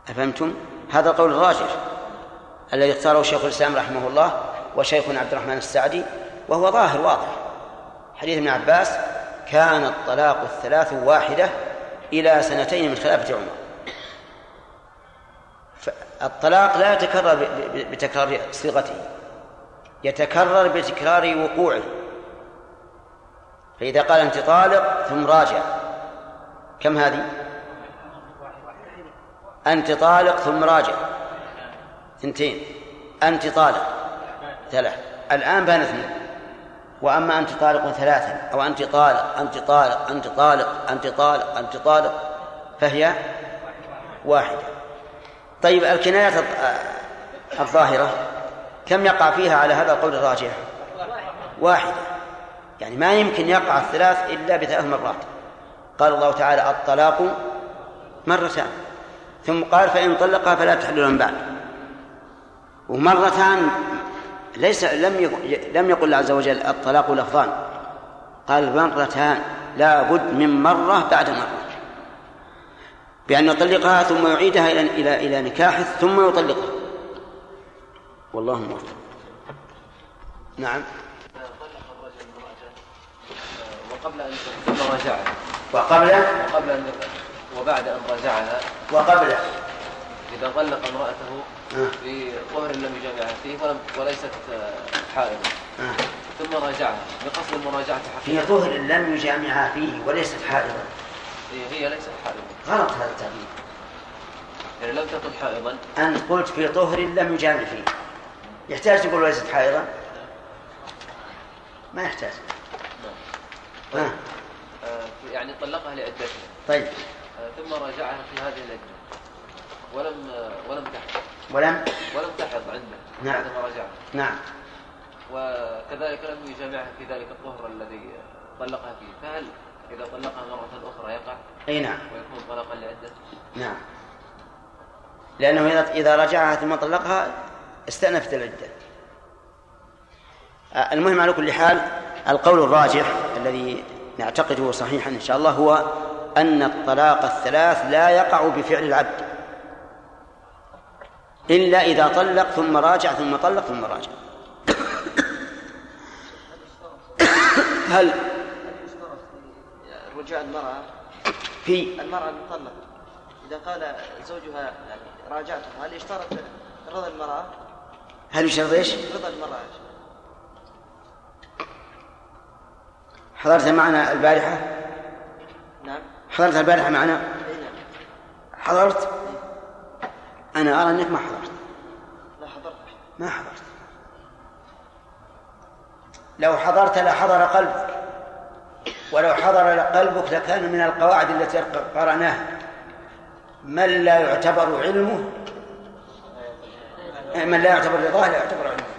أفهمتم؟ هذا القول الراجح الذي اختاره شيخ الإسلام رحمه الله وشيخنا عبد الرحمن السعدي وهو ظاهر واضح. حديث ابن عباس كان الطلاق الثلاث واحدة إلى سنتين من خلافة عمر. الطلاق لا يتكرر بتكرار صيغته يتكرر بتكرار وقوعه. فإذا قال أنت طالق ثم راجع. كم هذه؟ أنت طالق ثم راجع. اثنتين أنت طالق ثلاث. الآن بان اثنين. وأما أنت طالق ثلاثا أو أنت طالق أنت طالق أنت طالق أنت طالق أنت طالق فهي واحدة. طيب الكنايات الظاهرة كم يقع فيها على هذا القول الراجح؟ واحدة. يعني ما يمكن يقع الثلاث إلا بثلاث مرات. قال الله تعالى الطلاق مرتان. ثم قال فإن طلقها فلا تحل من بعد. ومرتان ليس لم يقل لم يقل الله عز وجل الطلاق لفظان. قال مرتان لا بد من مرة بعد مرة. بأن يطلقها ثم يعيدها إلى إلى إلى نكاحه ثم يطلقها. والله موفق. نعم. وقبل أن راجعها وقبل وقبل أن وبعد أن راجعها وقبل إذا طلق امرأته في طهر لم يجامعها فيه ولم وليست حائض ثم راجعها بقصد المراجعة حقيقة. في طهر لم يجامعها فيه وليست حائضا هي ليست حائضا غلط هذا التعبير. يعني لم تكن حائضا. أنت قلت في طهر لم يجامع فيه. يحتاج تقول وليست حائضا ما يحتاج. طيب. يعني طلقها لعدتها. طيب. آه ثم راجعها في هذه العدة. ولم ولم تحض ولم؟ ولم تحض عنده نعم. بعد ما رجعها. نعم. وكذلك لم يجامعها في ذلك الطهر الذي طلقها فيه. فهل إذا طلقها مرة أخرى يقع؟ أي نعم. ويكون طلاقا لعدة؟ نعم. لأنه إذا إذا رجعها ثم طلقها استأنفت العدة. المهم على كل حال القول الراجح الذي نعتقده صحيحا إن شاء الله هو أن الطلاق الثلاث لا يقع بفعل العبد إلا إذا طلق ثم راجع ثم طلق ثم راجع هل رجوع المرأة في المرأة المطلقة إذا قال زوجها يعني راجعته هل يشترط رضا المرأة؟ هل يشترط إيش؟ رضا المرأة حضرت معنا البارحة؟ نعم. حضرت البارحة معنا؟ اي نعم. حضرت؟ أنا أرى أنك ما حضرت. لا حضرت. ما حضرت. لو حضرت لحضر قلبك. ولو حضر قلبك لكان من القواعد التي قرأناها. من لا يعتبر علمه؟ من لا يعتبر رضاه لا يعتبر علمه.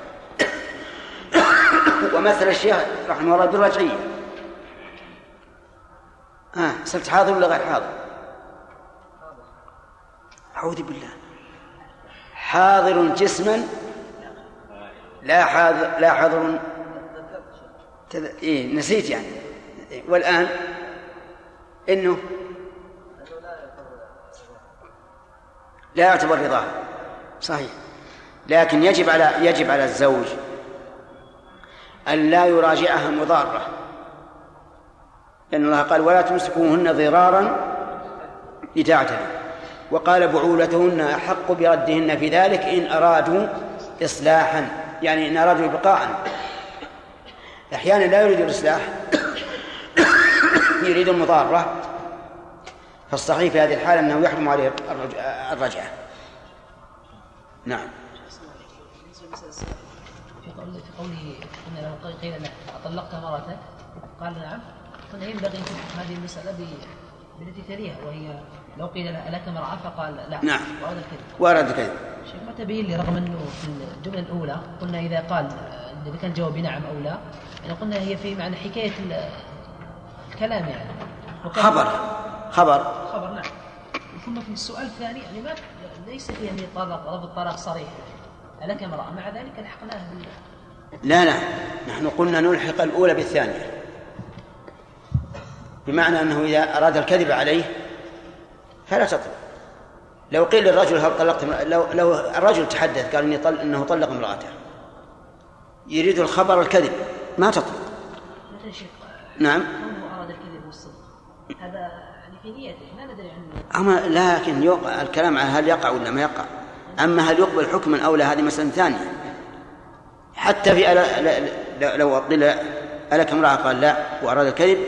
ومثل الشيخ رحمه الله بالرجعية. ها آه صرت حاضر ولا غير حاضر؟ أعوذ بالله. حاضر جسما؟ لا حاضر لا حاضر. تذ... إيه نسيت يعني. والآن؟ إنه؟ لا يعتبر رضاه صحيح. لكن يجب على يجب على الزوج أن لا يراجعها مضارة. لأن الله قال ولا تمسكوهن ضرارا لتعتدوا. وقال بعولتهن أحق بردهن في ذلك إن أرادوا إصلاحا. يعني إن أرادوا بقاء أحيانا لا يريد الإصلاح. يريد المضارة. فالصحيح في هذه الحالة أنه يحرم عليه الرجعة. نعم. في قوله إن لو قيل له أطلقت مرتك؟ قال نعم. قلنا ينبغي أن تحكم هذه المسألة بالتي تليها وهي لو قيل لك امرأة فقال لا. نعم. وارد الكذب. وارد الكذب. شيخ ما تبين لي رغم أنه في الجملة الأولى قلنا إذا قال إذا كان جواب نعم أو لا يعني قلنا هي في معنى حكاية الكلام يعني. خبر. خبر. خبر نعم. ثم في السؤال الثاني يعني ما ليس فيه يعني طلاق رفض الطلاق صريح. لك امرأة؟ مع ذلك الحقناه بال لا لا. نحن قلنا نلحق الأولى بالثانية. بمعنى أنه إذا أراد الكذب عليه فلا تطلق. لو قيل للرجل هل طلقت لو لو الرجل تحدث قال إني طل إنه طلق امرأته يريد الخبر الكذب ما تطلق. نعم. كونه أراد الكذب والصدق؟ هذا يعني في نيته لا ندري عنه. أما لكن يوقع الكلام على هل يقع ولا ما يقع. أما هل يقبل حكما أو لا هذه مسألة ثانية. حتى في لو قيل ألك امرأة قال لا وأراد الكذب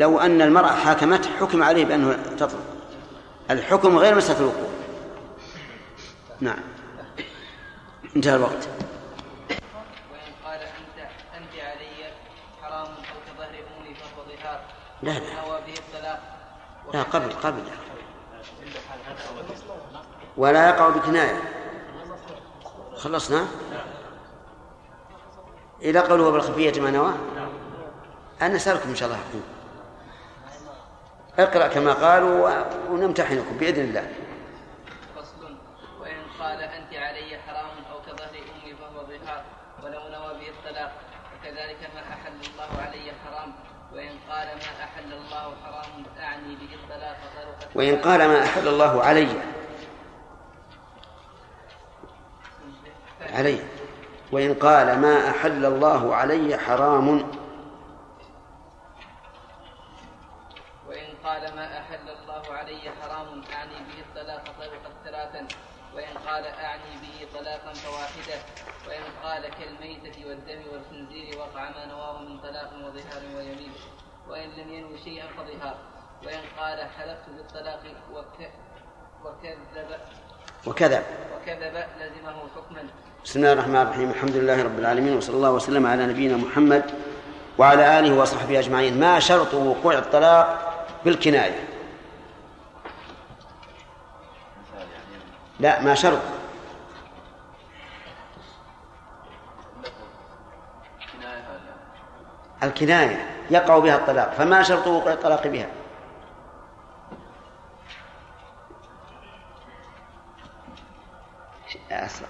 لو أن المرأة حاكمته حكم عليه بأنه تطلق. الحكم غير مسألة الوقوع. نعم. انتهى الوقت. وإن قال أنت أنت علي حرام أو كظهر أمي فهو ظهار. لا لا. نوى به الطلاق. لا قبل قبل. ولا يقع بكناية. خلصنا؟ إلى قوله بالخفية ما نوى. أنا أسألكم إن شاء الله حكم اقرأ كما قالوا ونمتحنكم بإذن الله. فصل. وإن قال أنت علي حرام أو كظهر أمي فهو ظهار ولو وكذلك ما أحل الله علي حرام. وإن قال ما أحل الله حرام أعني به الطلاق وإن قال ما أحل الله علي. علي. وإن قال ما أحل الله علي حرام وإن قال ما أحل الله علي حرام أعني به الطلاق طلقت ثلاثا وإن قال أعني به طلاقا فواحدة وإن قال كالميتة والدم والخنزير وقع ما نواه من طلاق وظهار ويمين وإن لم ينوي شيئا فظهار وإن قال حلفت بالطلاق وك... وكذب وكذب وكذب لزمه حكما. بسم الله الرحمن الرحيم. الحمد لله رب العالمين وصلى الله وسلم على نبينا محمد وعلى آله وصحبه أجمعين. ما شرط وقوع الطلاق بالكناية. لا ما شرط. الكناية يقع بها الطلاق. فما شرط وقوع الطلاق بها؟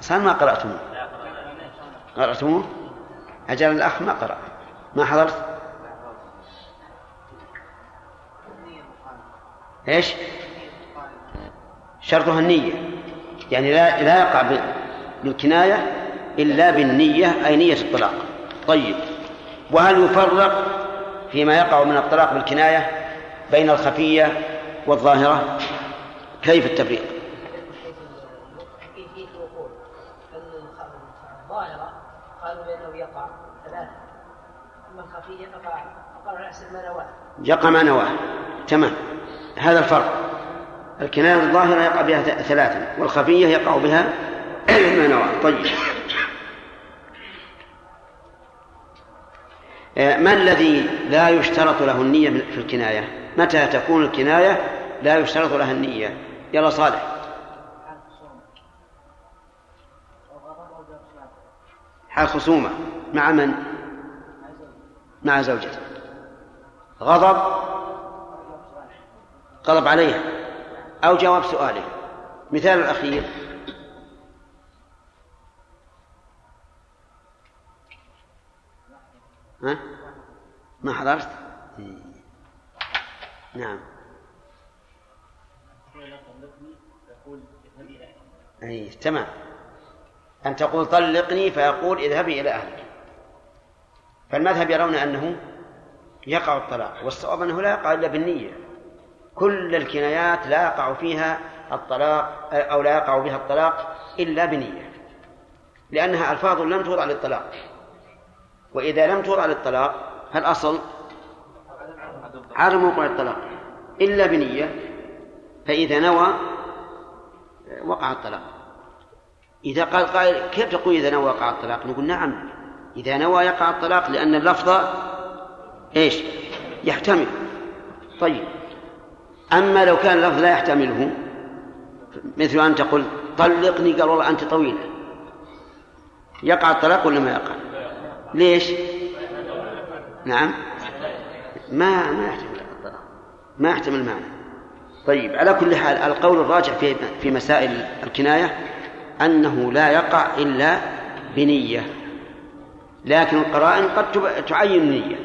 صار ما قرأتموه. قرأتموه؟ أجل الأخ ما قرأ. ما حضرت؟ إيش؟ شرطها النية. يعني لا لا يقع بالكناية إلا بالنية أي نية الطلاق. طيب. وهل يفرق فيما يقع من الطلاق بالكناية بين الخفية والظاهرة؟ كيف التفريق؟ الظاهرة قالوا بأنه يقع. ثلاثة أما الخفية فقع فقالوا على حسب ما نواه يقع ما نواه. تمام. هذا الفرق. الكناية الظاهرة يقع بها ثلاثة والخفية يقع بها نواه طيب. آه، ما الذي لا يشترط له النية في الكناية؟ متى تكون الكناية لا يشترط لها النية؟ يلا صالح. حال خصومة. مع من؟ مع زوجته. غضب؟ غضب عليها أو جواب سؤاله. مثال الأخير. ها؟ ما حضرت؟ نعم. أي تمام. أن تقول طلقني فيقول اذهبي إلى أهلك. فالمذهب يرون أنه يقع الطلاق والصواب أنه لا يقع إلا بالنية. كل الكنايات لا يقع فيها الطلاق أو لا يقع بها الطلاق إلا بنية لأنها ألفاظ لم توضع للطلاق. وإذا لم توضع للطلاق فالأصل عدم وقوع الطلاق إلا بنية فإذا نوى وقع الطلاق. إذا قال قائل كيف تقول إذا نوى وقع الطلاق؟ نقول نعم إذا نوى يقع الطلاق لأن اللفظ إيش؟ يحتمل. طيب. أما لو كان اللفظ لا يحتمله مثل أن تقول طلقني قال والله أنت طويلة. يقع الطلاق ولا ما يقع؟ ليش؟ نعم. ما ما يحتمل الطلاق. ما يحتمل المعنى. طيب على كل حال القول الراجح في في مسائل الكناية أنه لا يقع إلا بنية. لكن القرائن قد تعين النية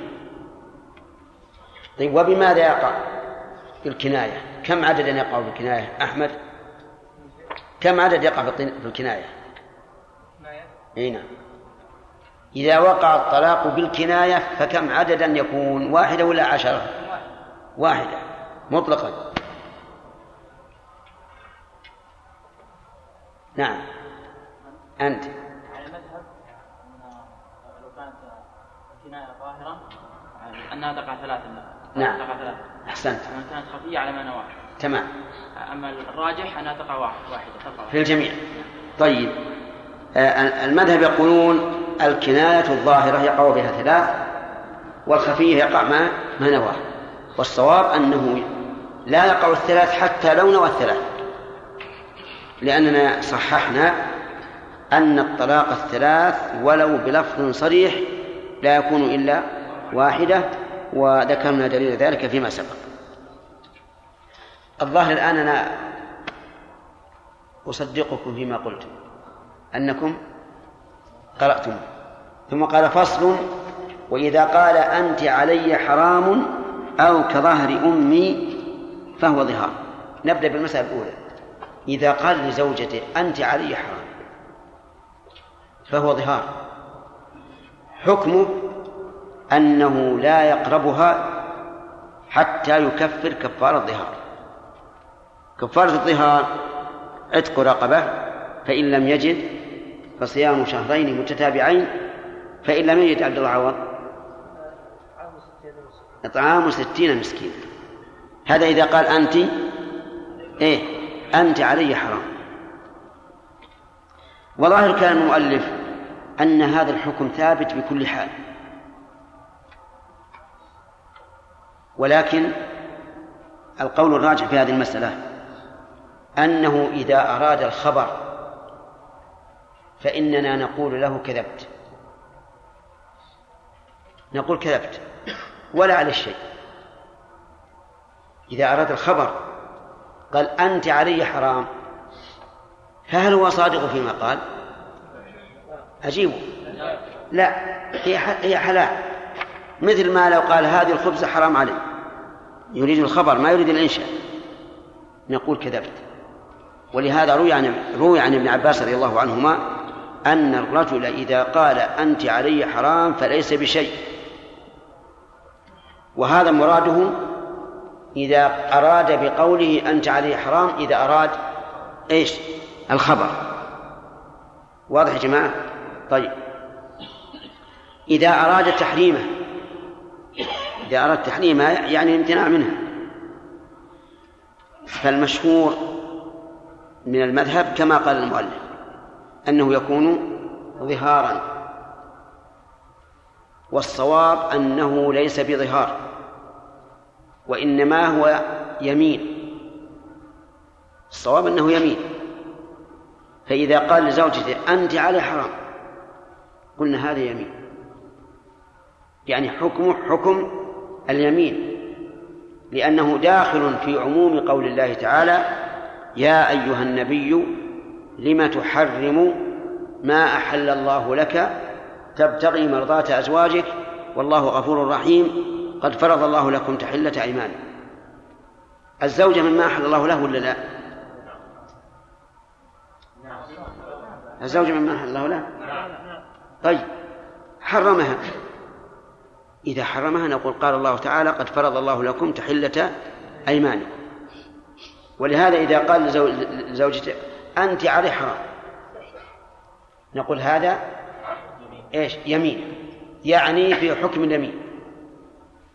طيب وبماذا يقع؟ بالكناية. كم عددا يقع بالكناية؟ أحمد؟ كم عدد يقع في الكناية؟ أي نعم. إذا وقع الطلاق بالكناية فكم عددا يكون؟ واحدة ولا عشرة؟ واحدة. مطلقا. نعم. أنت. على المذهب لو كانت الكناية ظاهرة أنها تقع ثلاثة نعم. تقع ثلاثة. أحسنت. أما كانت خفية على ما نواه تمام. أما الراجح أنها تقع واحد واحدة تقع في الجميع. طيب. آه، المذهب يقولون الكناية الظاهرة يقع بها ثلاث والخفية يقع ما ما نواه والصواب أنه لا يقع الثلاث حتى لو نوى الثلاث. لأننا صححنا أن الطلاق الثلاث ولو بلفظ صريح لا يكون إلا واحدة وذكرنا دليل ذلك فيما سبق. الظاهر الآن أنا أصدقكم فيما قلتم أنكم قرأتم. ثم قال فصل وإذا قال أنت علي حرام أو كظهر أمي فهو ظهار. نبدأ بالمسألة الأولى. إذا قال لزوجته أنت علي حرام فهو ظهار. حكمه أنه لا يقربها حتى يكفر كفارة الظهار. كفارة الظهار عتق رقبة فإن لم يجد فصيام شهرين متتابعين فإن لم يجد عبد الله عوض. إطعام ستين مسكين. هذا إذا قال أنت إيه أنت علي حرام. وظاهر كلام المؤلف أن هذا الحكم ثابت بكل حال. ولكن القول الراجح في هذه المسألة أنه إذا أراد الخبر فإننا نقول له كذبت. نقول كذبت. ولا على الشيء إذا أراد الخبر قال أنت علي حرام فهل هو صادق فيما قال؟ أجيبه لا هي حلال. مثل ما لو قال هذه الخبزة حرام علي. يريد الخبر ما يريد الإنشاء. نقول كذبت. ولهذا روي عن روي عن ابن عباس رضي الله عنهما أن الرجل إذا قال أنت علي حرام فليس بشيء. وهذا مراده إذا أراد بقوله أنت علي حرام إذا أراد إيش؟ الخبر. واضح يا جماعة؟ طيب. إذا أراد تحريمه إذا أراد تحريمه يعني الامتناع منها فالمشهور من المذهب كما قال المؤلف أنه يكون ظهارا والصواب أنه ليس بظهار وإنما هو يمين. الصواب أنه يمين. فإذا قال لزوجته أنت على حرام قلنا هذا يمين. يعني حكمه حكم اليمين لأنه داخل في عموم قول الله تعالى يا أيها النبي لم تحرم ما أحل الله لك تبتغي مرضاة أزواجك والله غفور رحيم قد فرض الله لكم تحلة أيمانكم الزوجة مما أحل الله له ولا لا؟ الزوجة مما أحل الله له؟ طيب حرمها إذا حرمها نقول قال الله تعالى قد فرض الله لكم تحلة أيمانكم. ولهذا إذا قال لزوجته أنت علي حرام نقول هذا إيش؟ يمين. يعني في حكم اليمين.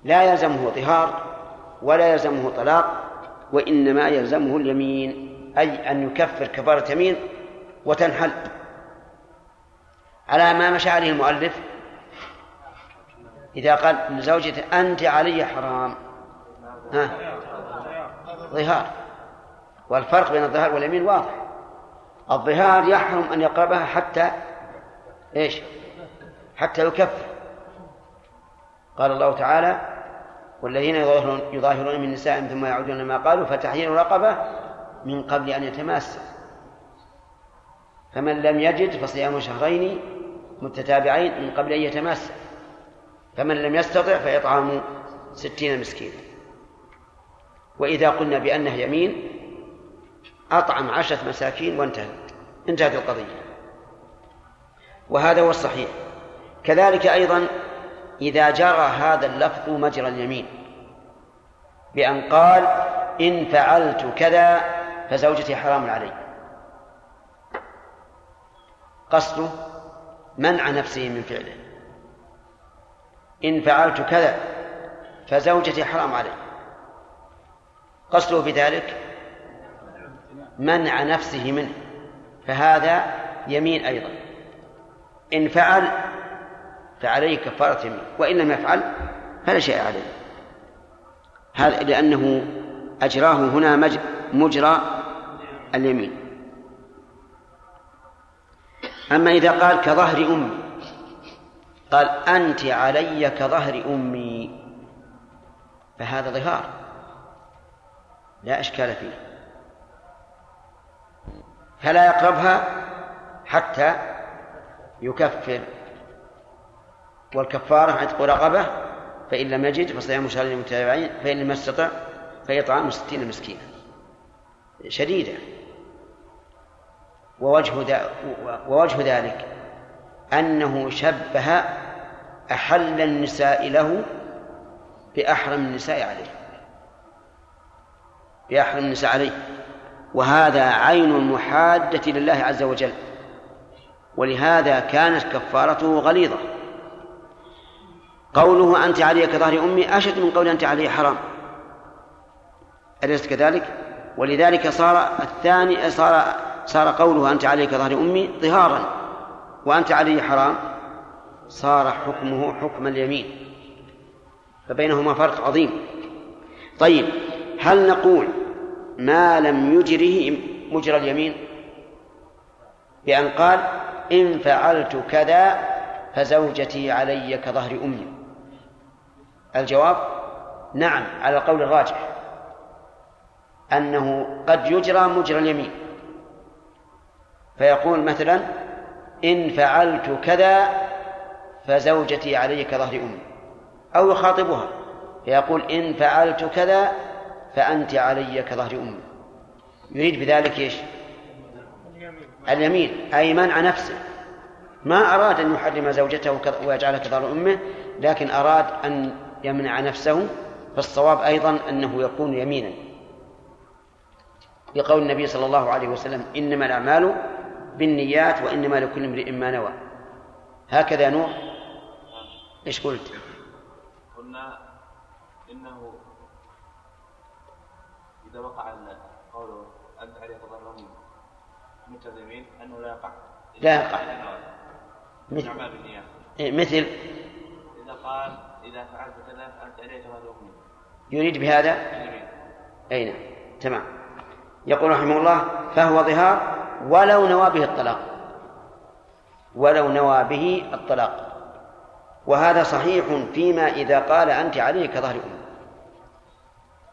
لا يلزمه ظهار ولا يلزمه طلاق وإنما يلزمه اليمين أي أن يكفر كفارة يمين وتنحل. على ما مشى عليه المؤلف إذا قال لزوجته أنت علي حرام. ها؟ ظهار. والفرق بين الظهار واليمين واضح. الظهار يحرم أن يقربها حتى إيش؟ حتى يكفر قال الله تعالى والذين يظاهرون, يظاهرون من نسائهم ثم يعودون ما قالوا فتحرير رقبة من قبل أن يتماسوا فمن لم يجد فصيام شهرين متتابعين من قبل أن يتماسا فمن لم يستطع فإطعام ستين مسكينا. وإذا قلنا بأنه يمين أطعم عشرة مساكين وانتهت. انتهت القضية. وهذا هو الصحيح. كذلك أيضا إذا جرى هذا اللفظ مجرى اليمين. بأن قال إن فعلت كذا فزوجتي حرام علي. قصده منع نفسه من فعله. إن فعلت كذا فزوجتي حرام علي. قصده بذلك منع نفسه منه فهذا يمين أيضا. إن فعل فعليه كفارة يمين وإن لم يفعل فلا شيء عليه. هذا لأنه أجراه هنا مجرى اليمين. أما إذا قال كظهر أمي قال أنت علي كظهر أمي. فهذا ظهار. لا إشكال فيه. فلا يقربها حتى يكفر. والكفارة عتق رقبة فإن لم يجد فصيام شهرين متابعين فإن لم يستطع فإطعام ستين مسكينا. شديدة. ووجه, ووجه ذلك أنه شبه أحل النساء له بأحرم النساء عليه. بأحرم النساء عليه. وهذا عين المحادة لله عز وجل. ولهذا كانت كفارته غليظة. قوله أنت علي كظهر أمي أشد من قول أنت علي حرام. أليس كذلك؟ ولذلك صار الثاني صار صار قوله أنت علي كظهر أمي ظهارا. وأنت علي حرام. صار حكمه حكم اليمين. فبينهما فرق عظيم. طيب هل نقول ما لم يجره مجرى اليمين؟ بأن قال إن فعلت كذا فزوجتي علي كظهر أمي. الجواب نعم على القول الراجح. أنه قد يجرى مجرى اليمين. فيقول مثلا إن فعلت كذا فزوجتي علي كظهر أمي. أو يخاطبها. فيقول إن فعلت كذا فأنت علي كظهر أمي. يريد بذلك إيش؟ اليمين. أي منع نفسه. ما أراد أن يحرم زوجته ويجعلها كظهر أمه لكن أراد أن يمنع نفسه. فالصواب أيضا أنه يكون يمينا. بقول النبي صلى الله عليه وسلم إنما الأعمال بالنيات وإنما لكل امرئ ما نوى. هكذا نوح إيش قلت؟ قلنا إنه إذا وقع قوله أنت عليه تضرر ملتزمين أنه لا يقع. لا يقع. مثل إيه، مثل؟ إذا قال إذا فعلت كذا فأنت عليه تضرر يريد بهذا؟ أي نعم تمام. يقول رحمه الله فهو ظهار ولو نوى به الطلاق. ولو نوى به الطلاق. وهذا صحيح فيما إذا قال أنت عليه كظهر أم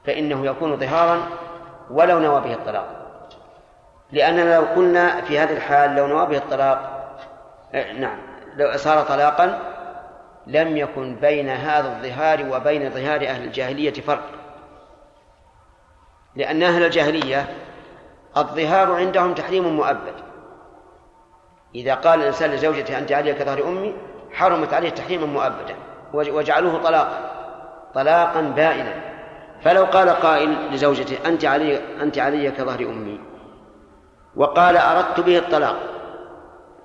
فإنه يكون ظهارا ولو نوى به الطلاق. لأننا لو قلنا في هذه الحال لو نوى به الطلاق إيه، نعم لو صار طلاقا لم يكن بين هذا الظهار وبين ظهار أهل الجاهلية فرق. لأن أهل الجاهلية الظهار عندهم تحريم مؤبد. إذا قال الإنسان لزوجته أنت علي كظهر أمي حرمت عليه تحريما مؤبدا. وجعلوه طلاقا طلاقا بائنا. فلو قال قائل لزوجته أنت علي أنت علي كظهر أمي. وقال أردت به الطلاق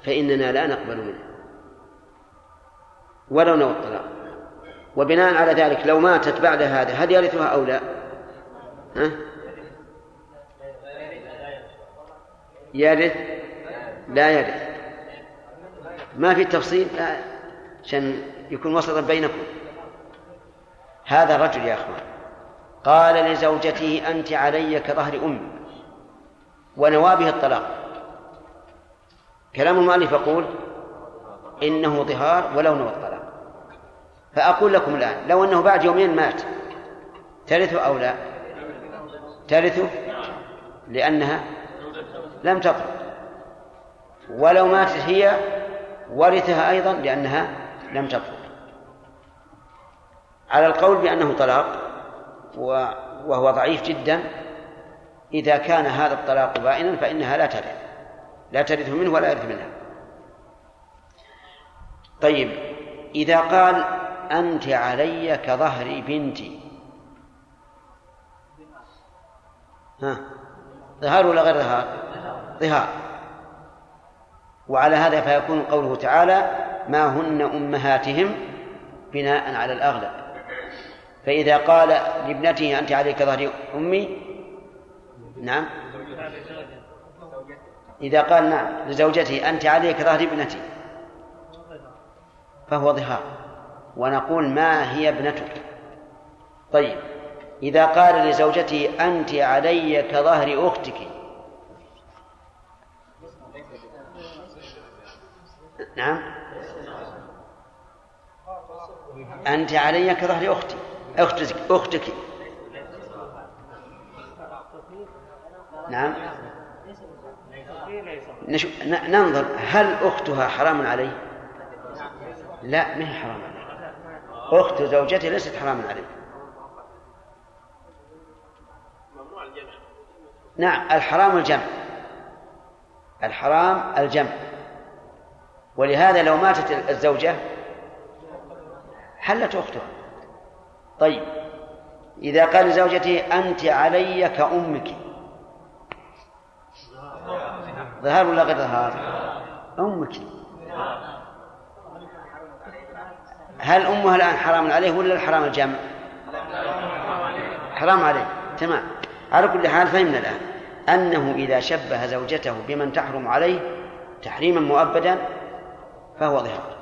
فإننا لا نقبل منه. ولو نوى الطلاق. وبناء على ذلك لو ماتت بعد هذا هل يرثها أو لا؟ ها؟ يرث؟ لا يرث. ما في تفصيل عشان يكون وسطا بينكم. هذا الرجل يا أخوان. قال لزوجته أنت علي كظهر أمي. ونوى به الطلاق. كلام المؤلف يقول إنه ظهار ولو نوى الطلاق. فأقول لكم الآن لو أنه بعد يومين مات ترثه أو لا؟ ترثه؟ لأنها لم تطلق. ولو ماتت هي ورثها أيضا لأنها لم تطلق على القول بأنه طلاق وهو ضعيف جدا إذا كان هذا الطلاق بائنا فإنها لا ترث. لا ترث منه ولا يرث منها. طيب إذا قال أنت علي كظهر بنتي. ها ظهار ولا غير ظهار. ظهار. وعلى هذا فيكون قوله تعالى ما هن أمهاتهم بناء على الأغلب. فإذا قال لابنته أنت عليك ظهر أمي نعم. إذا قال نعم لزوجته أنت عليك ظهر ابنتي فهو ظهار. ونقول ما هي ابنتك؟ طيب إذا قال لزوجته أنت علي كظهر أختك. نعم. أنت علي كظهر أختي. أختك أختك. نعم. ننظر هل أختها حرام عليه لا ما هي حرام عليه أخت زوجته ليست حراما عليه نعم الحرام الجمع. الحرام الجمع. ولهذا لو ماتت الزوجة حلت أختها طيب إذا قال لزوجته أنت علي كأمك. ظهار ولا غير ظهار؟ أمك. هل أمها الآن حرام عليه ولا الحرام الجمع حرام عليه. تمام. على كل حال فهمنا الآن. أنه إذا شبه زوجته بمن تحرم عليه تحريما مؤبدا فهو ظهار.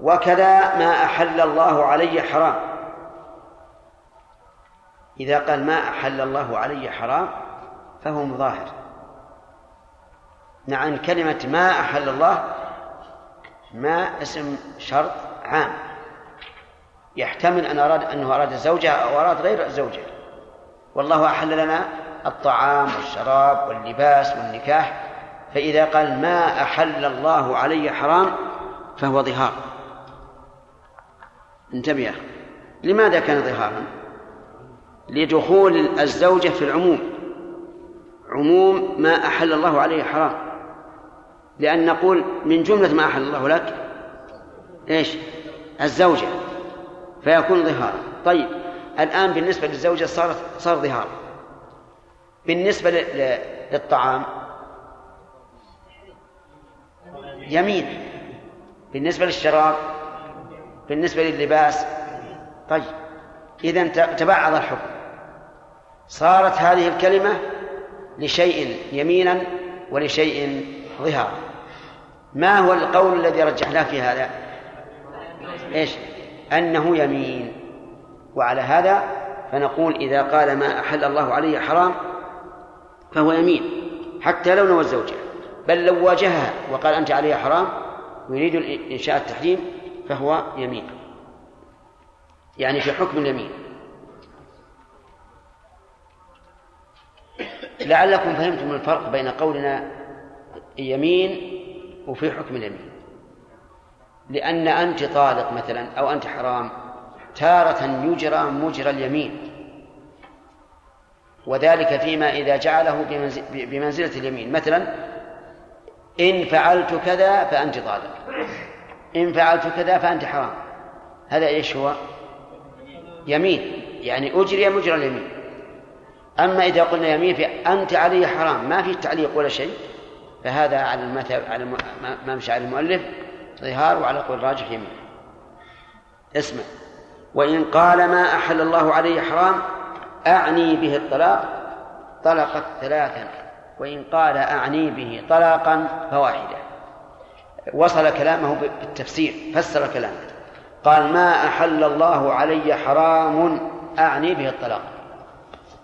وكذا ما أحل الله علي حرام. إذا قال ما أحل الله علي حرام فهو مظاهر. أن كلمة ما أحل الله ما اسم شرط عام. يحتمل أن أراد أنه أراد الزوجة أو أراد غير الزوجة والله أحل لنا الطعام والشراب واللباس والنكاح. فإذا قال ما أحل الله علي حرام فهو ظهار. انتبه. لماذا كان ظهارا؟ لدخول الزوجة في العموم. عموم ما أحل الله عليه حرام. لأن نقول من جملة ما أحل الله لك إيش؟ الزوجة. فيكون ظهارا. طيب الآن بالنسبة للزوجة صارت صار ظهار بالنسبة للطعام يمين. بالنسبة للشراب بالنسبة للباس طيب. إذا تبعض الحكم. صارت هذه الكلمة لشيء يمينا ولشيء ظهارا. ما هو القول الذي رجحناه في هذا؟ إيش؟ أنه يمين. وعلى هذا فنقول إذا قال ما أحل الله عليه حرام فهو يمين. حتى لو نوى الزوجة. بل لو واجهها وقال أنت علي حرام ويريد إنشاء التحريم فهو يمين. يعني في حكم اليمين. لعلكم فهمتم الفرق بين قولنا يمين وفي حكم اليمين. لأن أنت طالق مثلا أو أنت حرام تارة يجرى مجرى اليمين. وذلك فيما إذا جعله بمنزلة اليمين. مثلا إن فعلت كذا فأنت طالق. إن فعلت كذا فأنت حرام. هذا إيش هو؟ يمين. يعني أجري مجرى اليمين. أما إذا قلنا يمين في أنت علي حرام. ما في تعليق ولا شيء. فهذا على المذهب على ما مشى على المؤلف. ظهار وعلى قول راجح يمين. اسمع. وإن قال ما أحل الله علي حرام أعني به الطلاق طلقت ثلاثا. وإن قال أعني به طلاقا فواحدة. وصل كلامه بالتفسير فسر كلامه. قال ما أحل الله علي حرام أعني به الطلاق.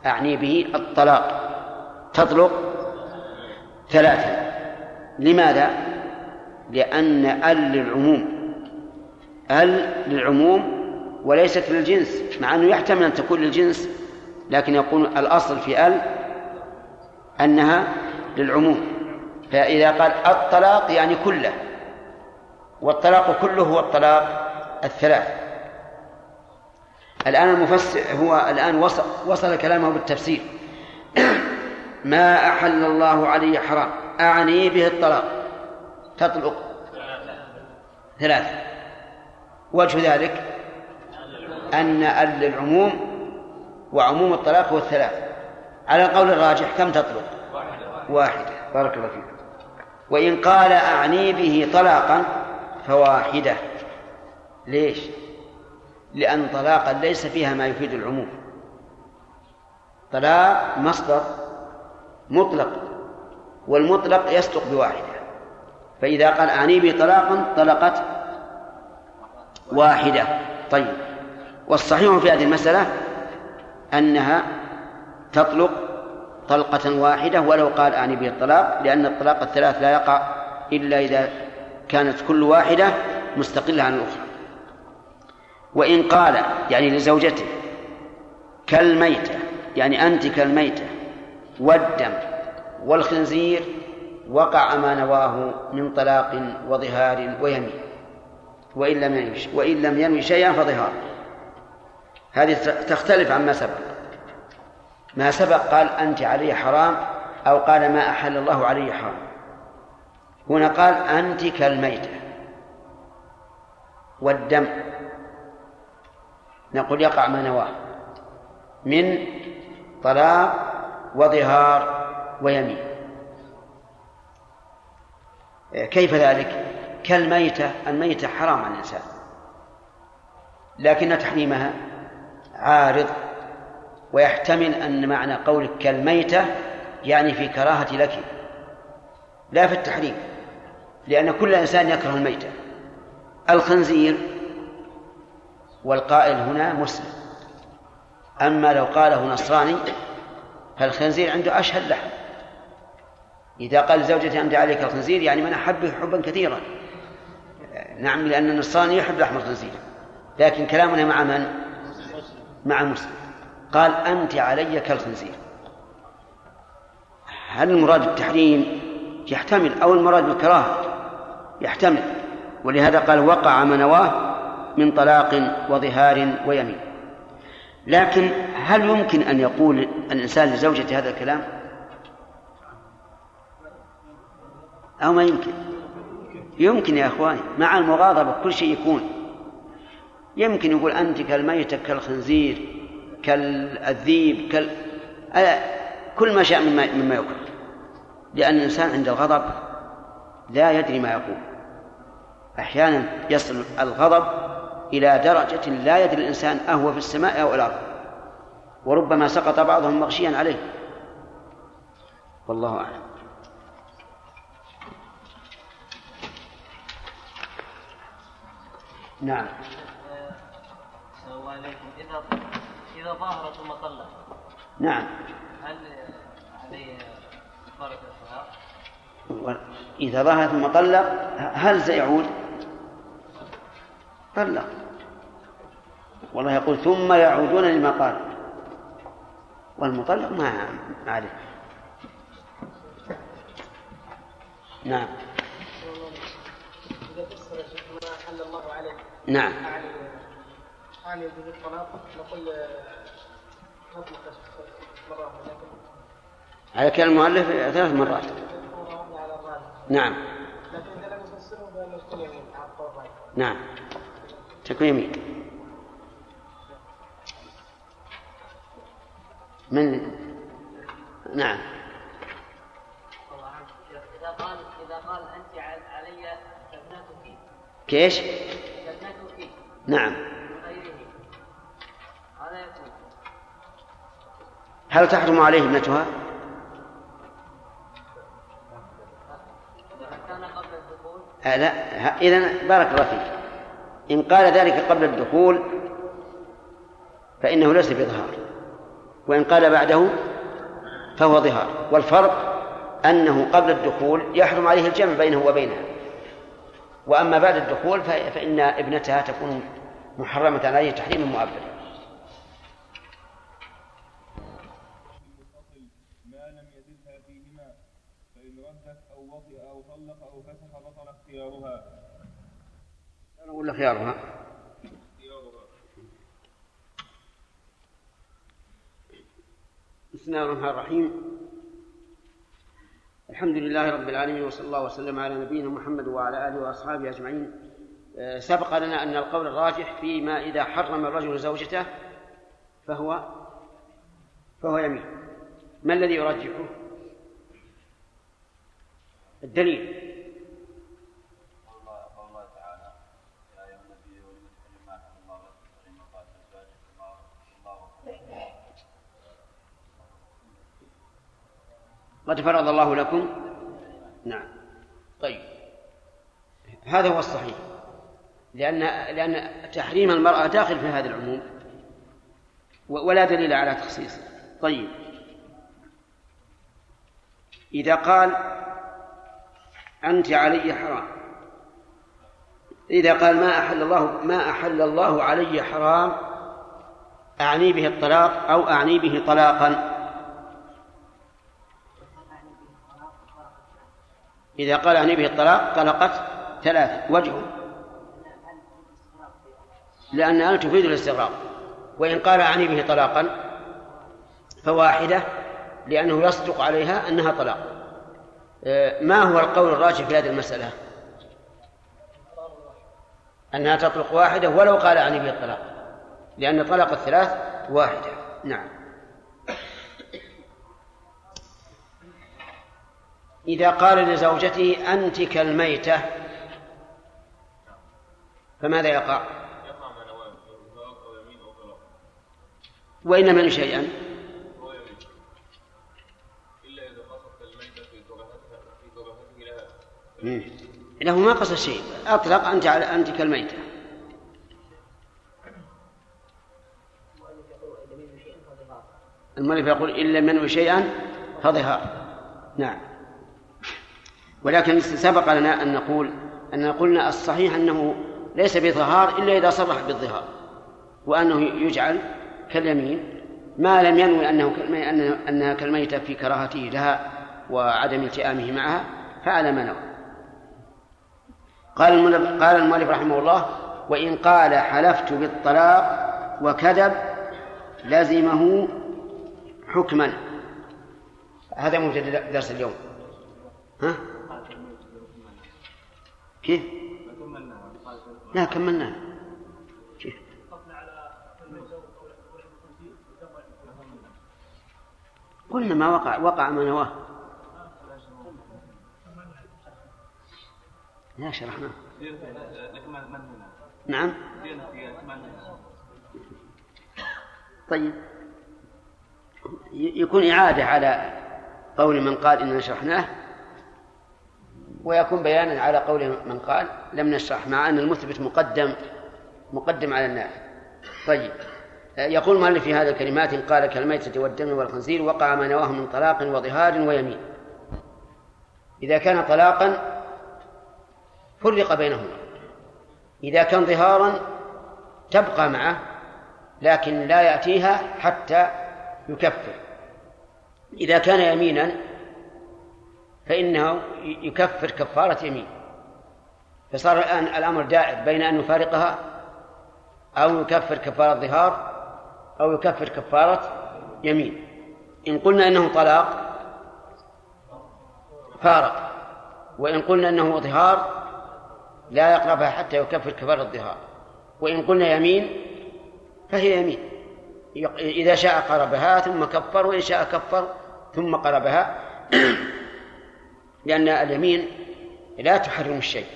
أعني به الطلاق. تطلق ثلاثة. لماذا؟ لأن ال للعموم. ال للعموم وليست للجنس مع أنه يحتمل أن تكون للجنس لكن يكون الأصل في ال أنها للعموم. فإذا قال الطلاق يعني كله. والطلاق كله هو الطلاق الثلاث. الآن المفسر هو الآن وصل, وصل كلامه بالتفسير. ما أحل الله علي حرام. أعني به الطلاق. تطلق. ثلاثة. وجه ذلك أن ال للعموم وعموم الطلاق هو الثلاث. على القول الراجح كم تطلق؟ واحدة. بارك الله فيك. وإن قال أعني به طلاقا فواحدة. ليش؟ لأن طلاقا ليس فيها ما يفيد العموم. طلاق مصدر مطلق والمطلق يصدق بواحدة. فإذا قال أعني به طلاقا طلقت واحدة. طيب. والصحيح في هذه المسألة أنها تطلق طلقة واحدة ولو قال أعني به الطلاق لأن الطلاق الثلاث لا يقع إلا إذا كانت كل واحدة مستقلة عن الأخرى. وإن قال يعني لزوجته كالميتة يعني أنت كالميتة والدم والخنزير وقع ما نواه من طلاق وظهار ويمين. وإن لم ينوي وإن لم ينوي شيئا فظهار. هذه تختلف عما سبق. ما سبق قال أنت علي حرام أو قال ما أحل الله علي حرام. هنا قال أنت كالميتة والدم. نقول يقع ما نواه من طلاق وظهار ويمين. كيف ذلك؟ كالميتة الميتة حرام على الإنسان لكن تحريمها عارض ويحتمل أن معنى قولك كالميتة يعني في كراهة لك لا في التحريم. لأن كل إنسان يكره الميتة الخنزير والقائل هنا مسلم. أما لو قاله نصراني فالخنزير عنده أشهد لحم. إذا قال زوجتي أنت عليك الخنزير يعني من أحبه حبا كثيرا. نعم لأن النصراني يحب لحم الخنزير. لكن كلامنا مع من؟ مع مسلم. قال أنت علي كالخنزير. هل المراد التحريم يحتمل أو المراد بالكراهة؟ يحتمل. ولهذا قال وقع منواه من طلاق وظهار ويمين. لكن هل يمكن أن يقول الإنسان لزوجته هذا الكلام؟ أو ما يمكن؟ يمكن يا أخواني مع المغاضبة كل شيء يكون. يمكن يقول أنت كالميتة كالخنزير كالذيب كال كل ما شاء مما, مما يكره لأن الإنسان عند الغضب لا يدري ما يقول. أحيانا يصل الغضب إلى درجة لا يدري الإنسان أهو في السماء أو الأرض وربما سقط بعضهم مغشيا عليه. والله أعلم. نعم. عليكم إذا إذا ظاهر ثم طلق نعم. هل عليه كفارة؟ إذا ظهر ثم طلق هل سيعود؟ طلق والله يقول ثم يعودون لما قال. والمطلق ما نعم عليه. نعم. لكن على كلام المؤلف ثلاث مرات. نعم. تكون يمين من نعم. إذا قال إذا قال أنت علي ابنتك كيش؟ ابنتك نعم. هل تحرم عليه ابنتها إذا كان قبل الدخول آه لا إذا بارك الله فيك. إن قال ذلك قبل الدخول فإنه ليس بظهار. وإن قال بعده فهو ظهار. والفرق أنه قبل الدخول يحرم عليه الجمع بينه وبينها. وأما بعد الدخول فإن ابنتها تكون محرمة عليه تحريما مؤبدا ما لم يزدها فيهما فإن ردت أو وطئ أو طلق أو فسخ بطل اختيارها أنا أقول لك خيارها. اختيارها بسم الله الرحمن الرحيم. الحمد لله رب العالمين وصلى الله وسلم على نبينا محمد وعلى آله وأصحابه أجمعين. آه، سبق لنا أن القول الراجح فيما إذا حرم الرجل زوجته فهو فهو يمين. ما الذي يرجحه؟ الدليل. قد فرض الله لكم. نعم. طيب. هذا هو الصحيح. لأن لأن تحريم المرأة داخل في هذا العموم. ولا دليل على تخصيصه طيب. إذا قال أنت علي حرام. إذا قال ما أحل الله ما أحل الله علي حرام أعني به الطلاق أو أعني به طلاقا. إذا قال أعني به الطلاق طلقت ثلاثة وجهه. لأن أن تفيد الاستغراق. وإن قال عني به طلاقا فواحدة لأنه يصدق عليها أنها طلاق. آه، ما هو القول الراجح في هذه المسألة؟ أنها تطلق واحدة ولو قال عني به الطلاق. لأن طلاق الثلاث واحدة. نعم. إذا قال لزوجته أنت كالميتة فماذا يقع؟ وإن من شيئا. إلا له ما قصد شيء أطلق أنت على أنت كالميتة. المؤلف يقول لم ينوي شيئا فظهار. نعم. ولكن سبق لنا أن نقول أن قلنا الصحيح أنه ليس بظهار إلا إذا صرح بالظهار وأنه يجعل كاليمين ما لم ينوي أنه أنه- أنها كالميتة في كراهته لها وعدم التئامه معها فعلى ما نوى. قال قال المؤلف رحمه الله وإن قال حلفت بالطلاق وكذب لزمه حكما. هذا مبتدأ درس اليوم. ها؟ كيف؟ لا كملناه كيف؟ قلنا ما وقع وقع ما نواه. لا شرحناه. نعم. طيب. يكون إعادة على قول من قال إننا شرحناه. ويكون بيانا على قول من قال لم نشرح مع أن المثبت مقدم مقدم على النافع طيب. يقول المؤلف في هذه الكلمات إن قال كالميتة والدم والخنزير وقع ما نواه من طلاق وظهار ويمين. إذا كان طلاقا فرق بينهما. إذا كان ظهارا تبقى معه لكن لا يأتيها حتى يكفر. إذا كان يمينا فإنه يكفر كفارة يمين. فصار الآن الأمر دائر بين أن يفارقها أو يكفر كفارة ظهار أو يكفر كفارة يمين. إن قلنا إنه طلاق فارق. وإن قلنا إنه ظهار لا يقربها حتى يكفر كفارة الظهار. وإن قلنا يمين فهي يمين. إذا شاء قربها ثم كفر وإن شاء كفر ثم قربها. لأن اليمين لا تحرم الشيء.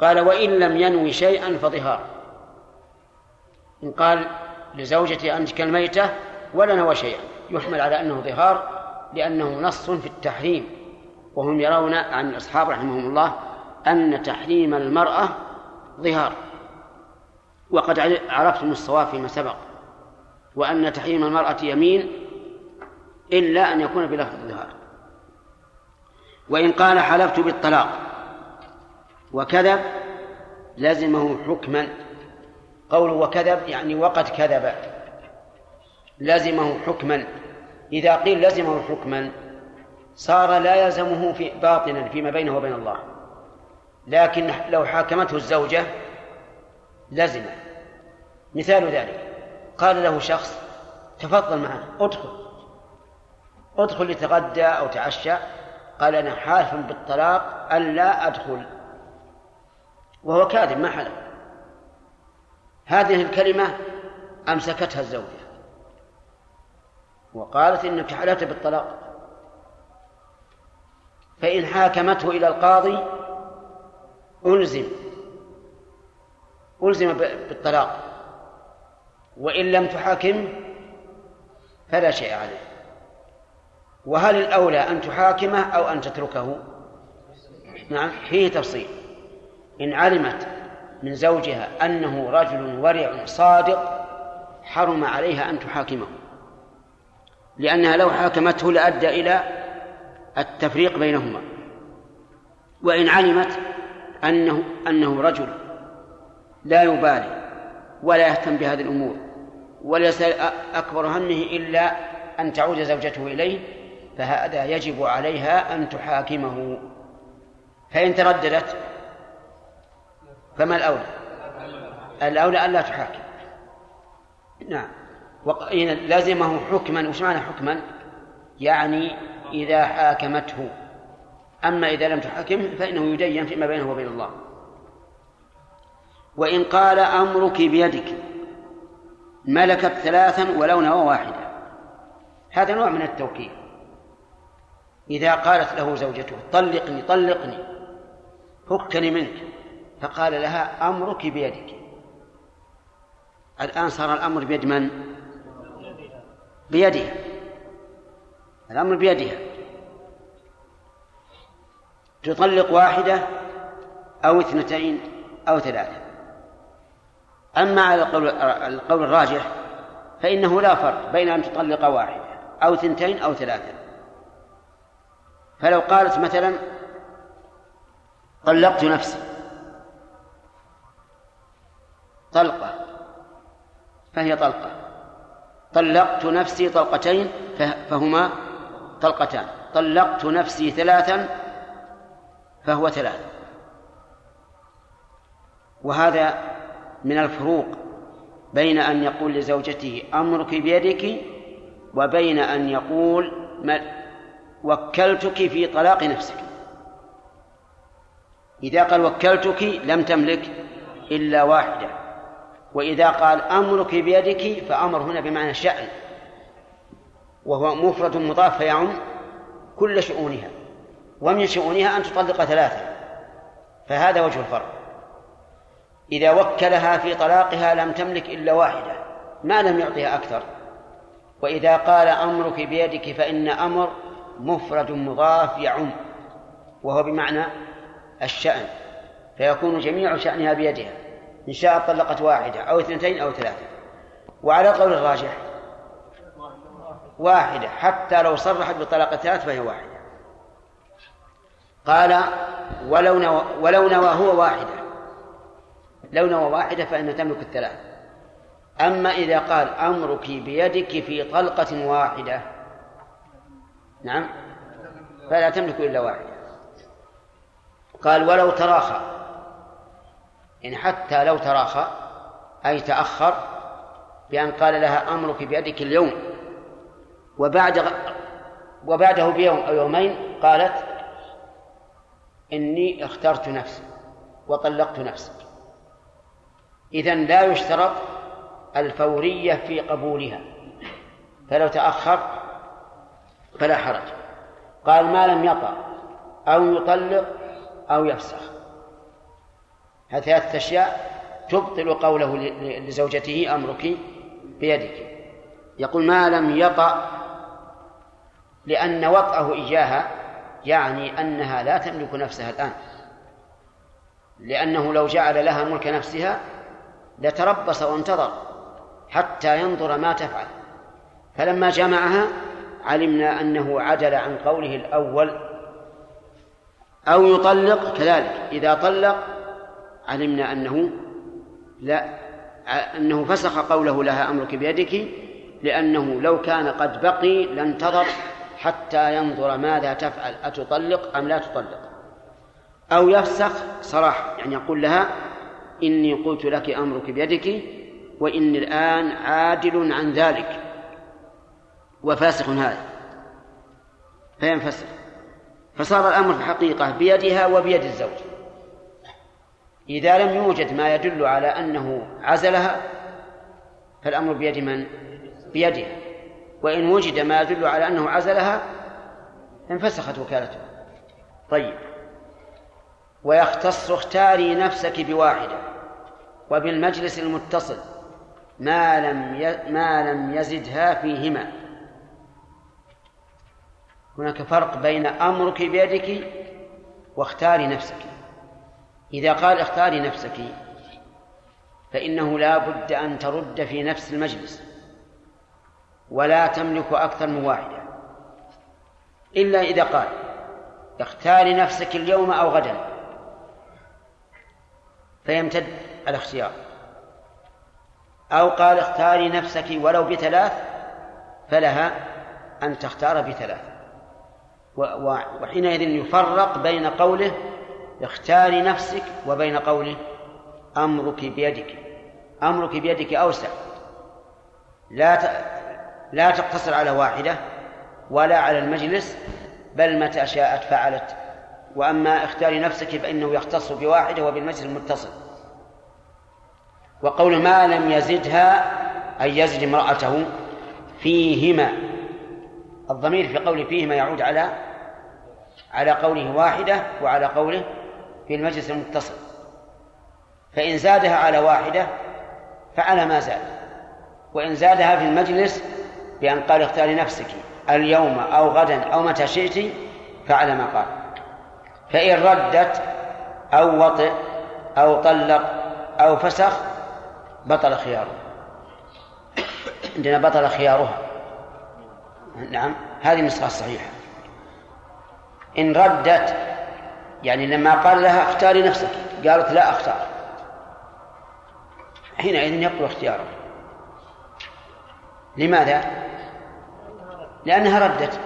قال وإن لم ينوي شيئا فظهار إن قال لزوجتي أنت كالميتة ولا نوى شيئا. يحمل على أنه ظهار لأنه نص في التحريم. وهم يرون عن الأصحاب رحمهم الله أن تحريم المرأة ظهار. وقد عرفتم الصواب فيما سبق وأن تحريم المرأة يمين إلا أن يكون بلفظ الظهار وإن قال حلفت بالطلاق وكذب لزمه حكما قول وكذب يعني وقد كذب لزمه حكما إذا قيل لزمه حكما صار لا يلزمه في باطنا فيما بينه وبين الله لكن لو حاكمته الزوجة لزم مثال ذلك قال له شخص تفضل معنا ادخل ادخل لتغدى أو تعشى قال أنا حالف بالطلاق ألا أدخل. وهو كاذب ما حلف. هذه الكلمة أمسكتها الزوجة. وقالت إنك حلفت بالطلاق. فإن حاكمته إلى القاضي ألزم. ألزم بالطلاق. وإن لم تحاكم فلا شيء عليه. وهل الأولى أن تحاكمه أو أن تتركه؟ نعم فيه تفصيل. إن علمت من زوجها أنه رجل ورع صادق حرم عليها أن تحاكمه. لأنها لو حاكمته لأدى إلى التفريق بينهما. وإن علمت أنه أنه رجل لا يبالي ولا يهتم بهذه الأمور وليس أكبر همه إلا أن تعود زوجته إليه فهذا يجب عليها أن تحاكمه. فإن ترددت فما الأولى؟ الأولى أن لا تحاكم. نعم. وق... إذا لازمه حكما وش معنى حكما؟ يعني إذا حاكمته. أما إذا لم تحاكم فإنه يدين فيما بينه وبين الله. وإن قال أمرك بيدك ملكت ثلاثا ولو نوى واحدة. هذا نوع من التوكيل. إذا قالت له زوجته طلقني طلقني فكني منك. فقال لها أمرك بيدك. الآن صار الأمر بيد من؟ بيدها الأمر بيدها. تطلق واحدة أو اثنتين أو ثلاثة. أما على القول, القول الراجح فإنه لا فرق بين أن تطلق واحدة أو ثنتين أو ثلاثة. فلو قالت مثلا طلقت نفسي. طلقة. فهي طلقة. طلقت نفسي طلقتين فهما طلقتان. طلقت نفسي ثلاثا فهو ثلاث. وهذا من الفروق بين أن يقول لزوجته أمرك بيدك وبين أن يقول وكلتك في طلاق نفسك. إذا قال وكلتك لم تملك إلا واحدة. وإذا قال أمرك بيدك فأمر هنا بمعنى الشأن. وهو مفرد مضاف فيعم كل شؤونها. ومن شؤونها أن تطلق ثلاثة. فهذا وجه الفرق. إذا وكلها في طلاقها لم تملك إلا واحدة ما لم يعطها أكثر. وإذا قال أمرك بيدك فإن أمر مفرد مضاف يعم وهو بمعنى الشأن فيكون جميع شأنها بيدها إن شاءت طلقت واحدة أو اثنتين أو ثلاثة. وعلى قول الراجح واحدة حتى لو صرحت بطلاق ثلاث فهي واحدة. قال ولو نوى ولو نوى هو واحدة لو نوى واحدة فإنها تملك الثلاث. أما إذا قال أمرك بيدك في طلقة واحدة نعم؟ فلا تملك إلا واحدة. قال ولو تراخى. إن حتى لو تراخى أي تأخر بأن قال لها أمرك بيدك اليوم. وبعد وبعده بيوم أو يومين قالت إني اخترت نفسي وطلقت نفسي إذا لا يشترط الفورية في قبولها. فلو تأخر فلا حرج. قال ما لم يطأ أو يطلق أو يفسخ. هذه ثلاثة أشياء تبطل قوله لزوجته أمرك بيدك. يقول ما لم يطأ لأن وطأه إياها يعني أنها لا تملك نفسها الآن. لأنه لو جعل لها ملك نفسها لتربص وانتظر حتى ينظر ما تفعل. فلما جمعها علمنا أنه عدل عن قوله الأول أو يطلق كذلك. إذا طلق علمنا أنه لا أنه فسخ قوله لها أمرك بيدك لأنه لو كان قد بقي لانتظر حتى ينظر ماذا تفعل أتطلق أم لا تطلق. أو يفسخ صراحة يعني يقول لها إني قلت لك أمرك بيدك وإني الآن عادل عن ذلك. وفاسق هذا. فينفسخ فصار الأمر في الحقيقة بيدها وبيد الزوج. إذا لم يوجد ما يدل على أنه عزلها فالأمر بيد من؟ بيدها. وإن وجد ما يدل على أنه عزلها انفسخت وكالته. طيب. ويختص اختاري نفسك بواحدة. وبالمجلس المتصل ما لم ما لم يزدها فيهما. هناك فرق بين أمرك بيدك واختاري نفسك. إذا قال اختاري نفسك فإنه لا بد أن ترد في نفس المجلس ولا تملك أكثر من واحدة. إلا إذا قال اختاري نفسك اليوم أو غدا فيمتد الاختيار. أو قال اختاري نفسك ولو بثلاث فلها أن تختار بثلاث. وحينئذ يفرق بين قوله اختاري نفسك وبين قوله أمرك بيدك أمرك بيدك أوسع لا. لا تقتصر على واحدة ولا على المجلس بل متى شاءت فعلت وأما اختاري نفسك فإنه يختص بواحدة وبالمجلس المتصل وقول ما لم يزدها أي يزد امرأته فيهما الضمير في قول فيهما يعود على على قوله واحدة وعلى قوله في المجلس المتصل. فإن زادها على واحدة فعلى ما زاد. وإن زادها في المجلس بأن قال اختاري نفسك اليوم أو غدا أو متى شئت فعل ما قال. فإن ردت أو وطئ أو طلق أو فسخ بطل خياره. عندنا بطل خيارها نعم هذه النسخة الصحيحة إن ردت يعني لما قال لها اختاري نفسك قالت لا أختار. حينئذ يقبل اختياره. لماذا؟ لأنها ردت.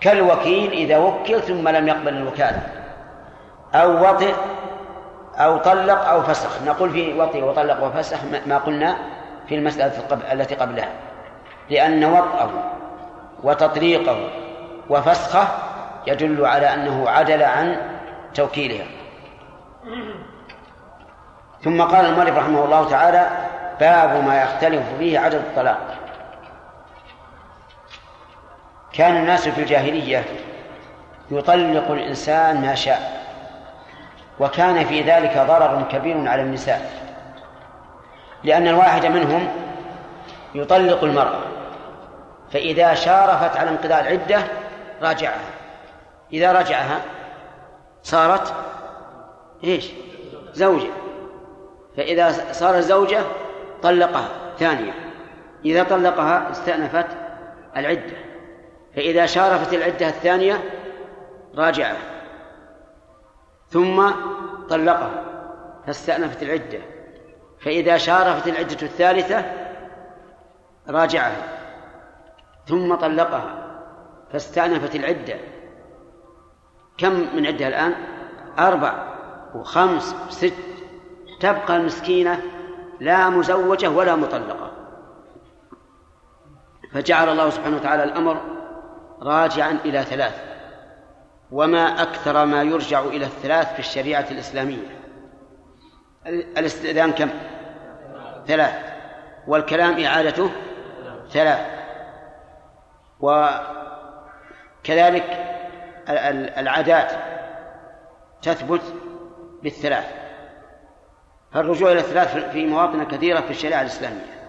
كالوكيل إذا وكل ثم لم يقبل الوكالة. أو وطئ أو طلق أو فسخ. نقول في وطئ وطلق وفسخ ما قلنا في المسألة التي قبلها. لأن وطئه وتطليقه وفسخه يدل على أنه عدل عن توكيلها. ثم قال المؤلف رحمه الله تعالى باب ما يختلف فيه عدد الطلاق. كان الناس في الجاهلية يطلق الإنسان ما شاء وكان في ذلك ضرر كبير على النساء لأن الواحد منهم يطلق المرأة فإذا شارفت على انقضاء العدة راجعها. إذا رجعها صارت إيش؟ زوجة. فإذا صارت زوجة طلقها. ثانية إذا طلقها استأنفت العدة. فإذا شارفت العدة الثانية راجعها. ثم طلقها فاستأنفت العدة. فإذا شارفت العدة الثالثة راجعها. ثم طلقها فاستأنفت العدة. كم من عدة الآن؟ أربع وخمس وست. تبقى المسكينة لا مزوجة ولا مطلقة. فجعل الله سبحانه وتعالى الأمر راجعا إلى ثلاث. وما أكثر ما يرجع إلى الثلاث في الشريعة الإسلامية. الإستئذان كم؟ ثلاث. والكلام إعادته ثلاث. وكذلك العادات تثبت بالثلاث. فالرجوع إلى الثلاث في مواطن كثيرة في الشريعة الإسلامية.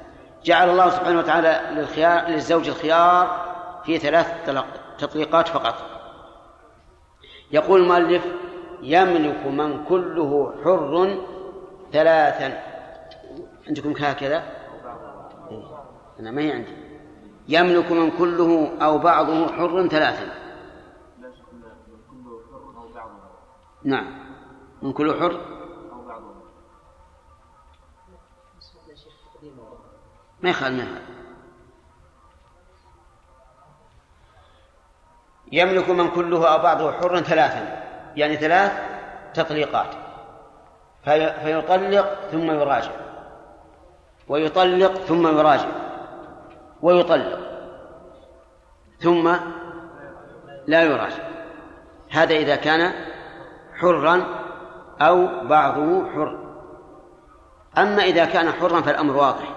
جعل الله سبحانه وتعالى للخيار للزوج الخيار في ثلاث تطليقات فقط. يقول المؤلف يملك من كله حر ثلاثا. عندكم هكذا. أنا ما هي عندي. يملك من كله أو بعضه حر ثلاثا. نعم. من كله حر؟ ما يخال ما يملك من كله أو بعضه حر ثلاثا يعني ثلاث تطليقات. في فيطلق ثم يراجع. ويطلق ثم يراجع. ويطلق ثم لا يراجع. هذا إذا كان حرا أو بعضه حر. أما إذا كان حرا فالأمر واضح.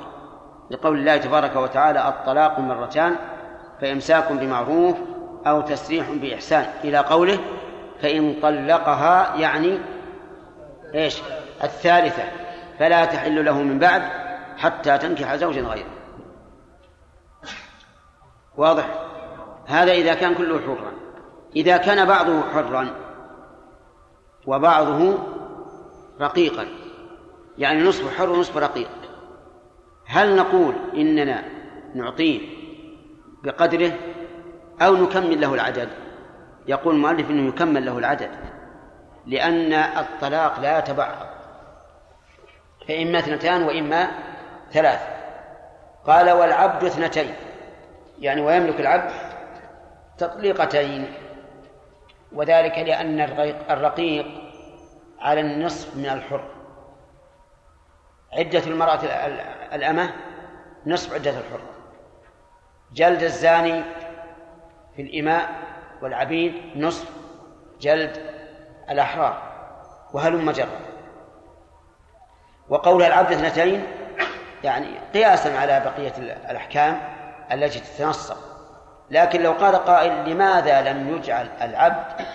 لقول الله تبارك وتعالى الطلاق مرتان فإمساك بمعروف أو تسريح بإحسان. إلى قوله فإن طلقها يعني إيش؟ الثالثة. فلا تحل له من بعد حتى تنكح زوجا غيره. واضح؟ هذا إذا كان كله حرا. إذا كان بعضه حرا وبعضه رقيقا. يعني نصف حر ونصف رقيق. هل نقول إننا نعطيه بقدره أو نكمل له العدد؟ يقول المؤلف أنه يكمل له العدد لأن الطلاق لا يتبعض. فإما اثنتان وإما ثلاث. قال والعبد اثنتين. يعني ويملك العبد تطليقتين. وذلك لأن الرقيق على النصف من الحر. عدة المرأة ال- ال- الأمة نصف عدة الحرة جلد الزاني في الإماء والعبيد نصف جلد الأحرار وهلم جرا وقول العبد اثنتين يعني قياسا على بقية الأحكام التي تتنصب لكن لو قال قائل لماذا لم يجعل العبد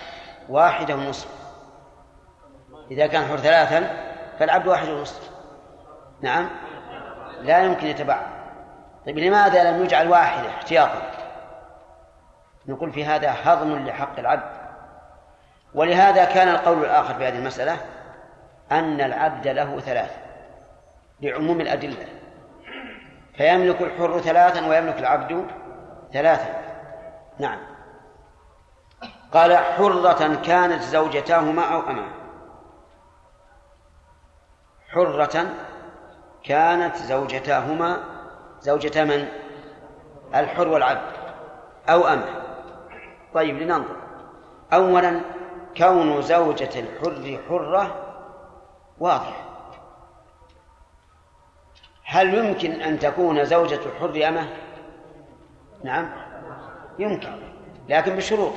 واحدة ونصف إذا كان حر ثلاثا فالعبد واحد ونصف نعم؟ لا يمكن يتبع طيب لماذا لم يجعل واحدة؟ احتياطا. نقول في هذا هضم لحق العبد. ولهذا كان القول الآخر في هذه المسألة أن العبد له ثلاث لعموم الأدلة. فيملك الحر ثلاثا ويملك العبد ثلاثا نعم. قال حرة كانت زوجتاهما أو أما حرة كانت زوجتاهما زوجتا من؟ الحر والعبد. أو أما طيب لننظر. أولا كون زوجة الحر حرة واضح. هل يمكن أن تكون زوجة الحر أمه؟ نعم. يمكن. لكن بشروط.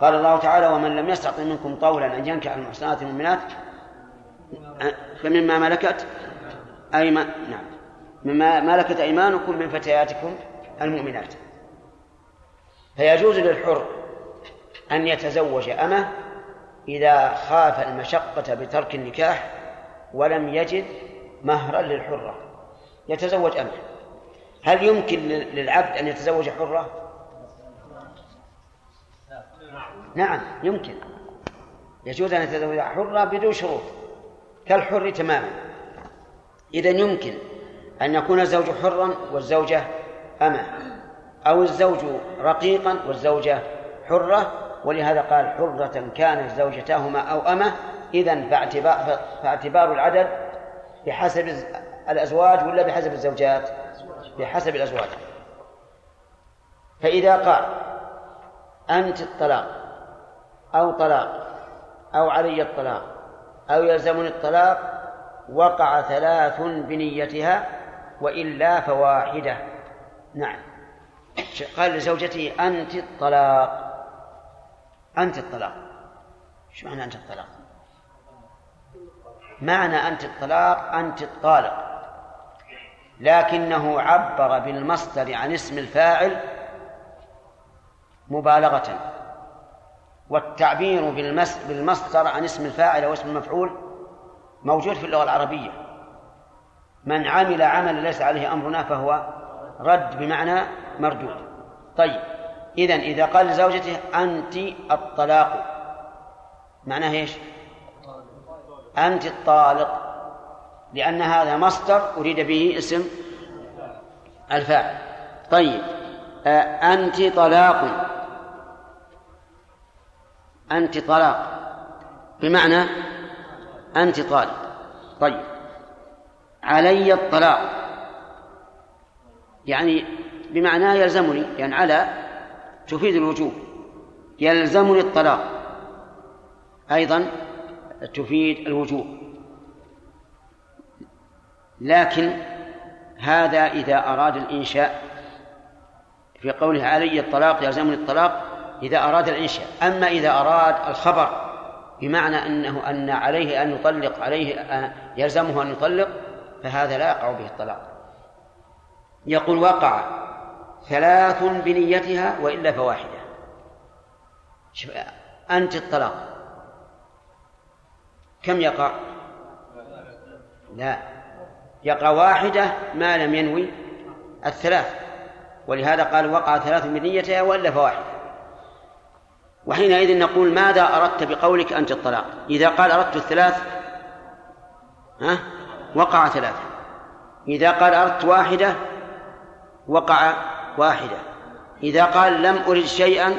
قال الله تعالى ومن لم يستطع منكم طولا أن ينكح المحصنات المؤمنات فمما ملكت أيمان نعم. مما ملكت أيمانكم من فتياتكم المؤمنات. فيجوز للحر أن يتزوج أمه إذا خاف المشقة بترك النكاح ولم يجد مهرا للحرة. يتزوج أمه. هل يمكن للعبد أن يتزوج حرة؟ نعم يمكن. يجوز أن يتزوج حرة بدون شروط كالحر تماما. إذا يمكن أن يكون الزوج حرا والزوجة أمه أو الزوج رقيقا والزوجة حرة ولهذا قال حرة كانت زوجتاهما أو أمة. إذا فاعتبار, فاعتبار العدد بحسب الأزواج ولا بحسب الزوجات؟ بحسب الأزواج. فإذا قال أنت الطلاق أو طلاق أو علي الطلاق أو يلزمني الطلاق وقع ثلاث بنيتها وإلا فواحدة. نعم. قال لزوجته أنت الطلاق. أنت الطلاق. شو معنى أنت الطلاق؟ معنى أنت الطلاق أنت الطالق. لكنه عبر بالمصدر عن اسم الفاعل مبالغة. والتعبير بالمصدر عن اسم الفاعل أو اسم المفعول موجود في اللغة العربية. من عمل عملا ليس عليه أمرنا فهو رد بمعنى مردود. طيب إذا إذا قال لزوجته أنت الطلاق معناه إيش؟ أنت الطالق. لأن هذا مصدر أريد به اسم الفاعل. طيب آه أنت طلاق أنت طلاق بمعنى أنت طالق طيب علي الطلاق. يعني بمعنى يلزمني يعني على تفيد الوجوب يلزمني الطلاق. أيضا تفيد الوجوب. لكن هذا إذا أراد الإنشاء في قوله علي الطلاق يلزمني الطلاق إذا أراد الإنشاء. أما إذا أراد الخبر بمعنى أنه أن عليه أن يطلق عليه يلزمه أن يطلق فهذا لا يقع به الطلاق. يقول وقع ثلاث بنيتها وإلا فواحدة. أنت الطلاق. كم يقع؟ لا. يقع واحدة ما لم ينوي الثلاث. ولهذا قال وقع ثلاث بنيتها وإلا فواحدة وحينئذ نقول ماذا أردت بقولك أنت الطلاق؟ إذا قال أردت الثلاث ها؟ وقع ثلاثة إذا قال أردت واحدة وقع واحدة. إذا قال لم أرد شيئا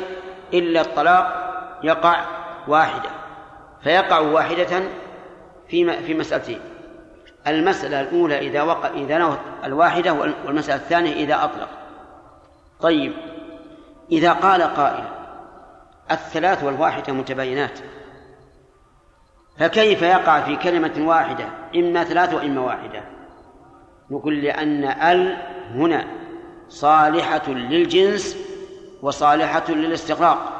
إلا الطلاق يقع واحدة. فيقع واحدة في في مسألتين. المسألة الأولى إذا وقع إذا نوت الواحدة والمسألة الثانية إذا أطلق. طيب. إذا قال قائل الثلاث والواحدة متباينات. فكيف يقع في كلمة واحدة؟ إما ثلاث وإما واحدة. نقول لأن ال هنا صالحة للجنس وصالحة للاستغراق.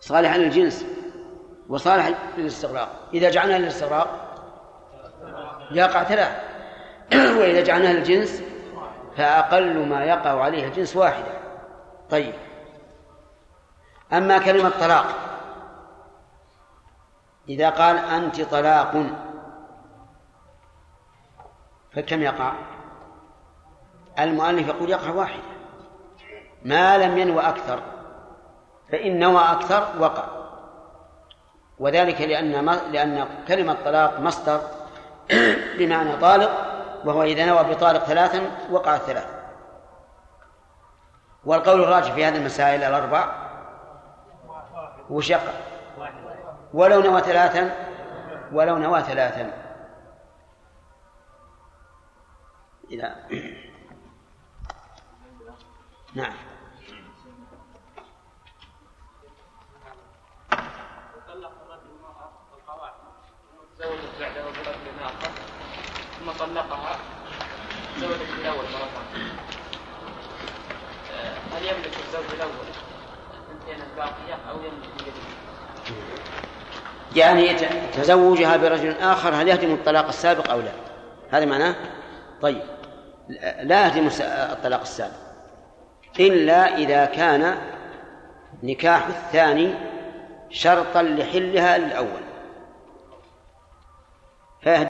صالحة للجنس وصالحة للاستغراق. إذا جعلنا للاستغراق يقع ثلاث وإذا جعلناها للجنس فأقل ما يقع عليه الجنس واحدة. طيب. أما كلمة طلاق. إذا قال أنت طلاق فكم يقع؟ المؤلف يقول يقع واحدة. ما لم ينوى أكثر فإن نوى أكثر وقع. وذلك لأن لأن كلمة طلاق مصدر بمعنى طالق وهو إذا نوى بطالق ثلاثا وقع الثلاث والقول الراجح في هذه المسائل الأربع وش يقع؟ ولو نوى ثلاثا ولو نوى ثلاثا. إذا نعم تزوجت بعده برجل اخر ثم طلقها تزوجت بالاول مرة ثانية. آه، هل يملك الزوج الأول الثنتين الباقية أو يملك بيده؟ يعني تزوجها برجل آخر هل يهدم الطلاق السابق أو لا؟ هذا معناه؟ طيب. لا يهدم الطلاق السابق. إلا إذا كان نكاح الثاني شرطا لحلها الأول فيهدم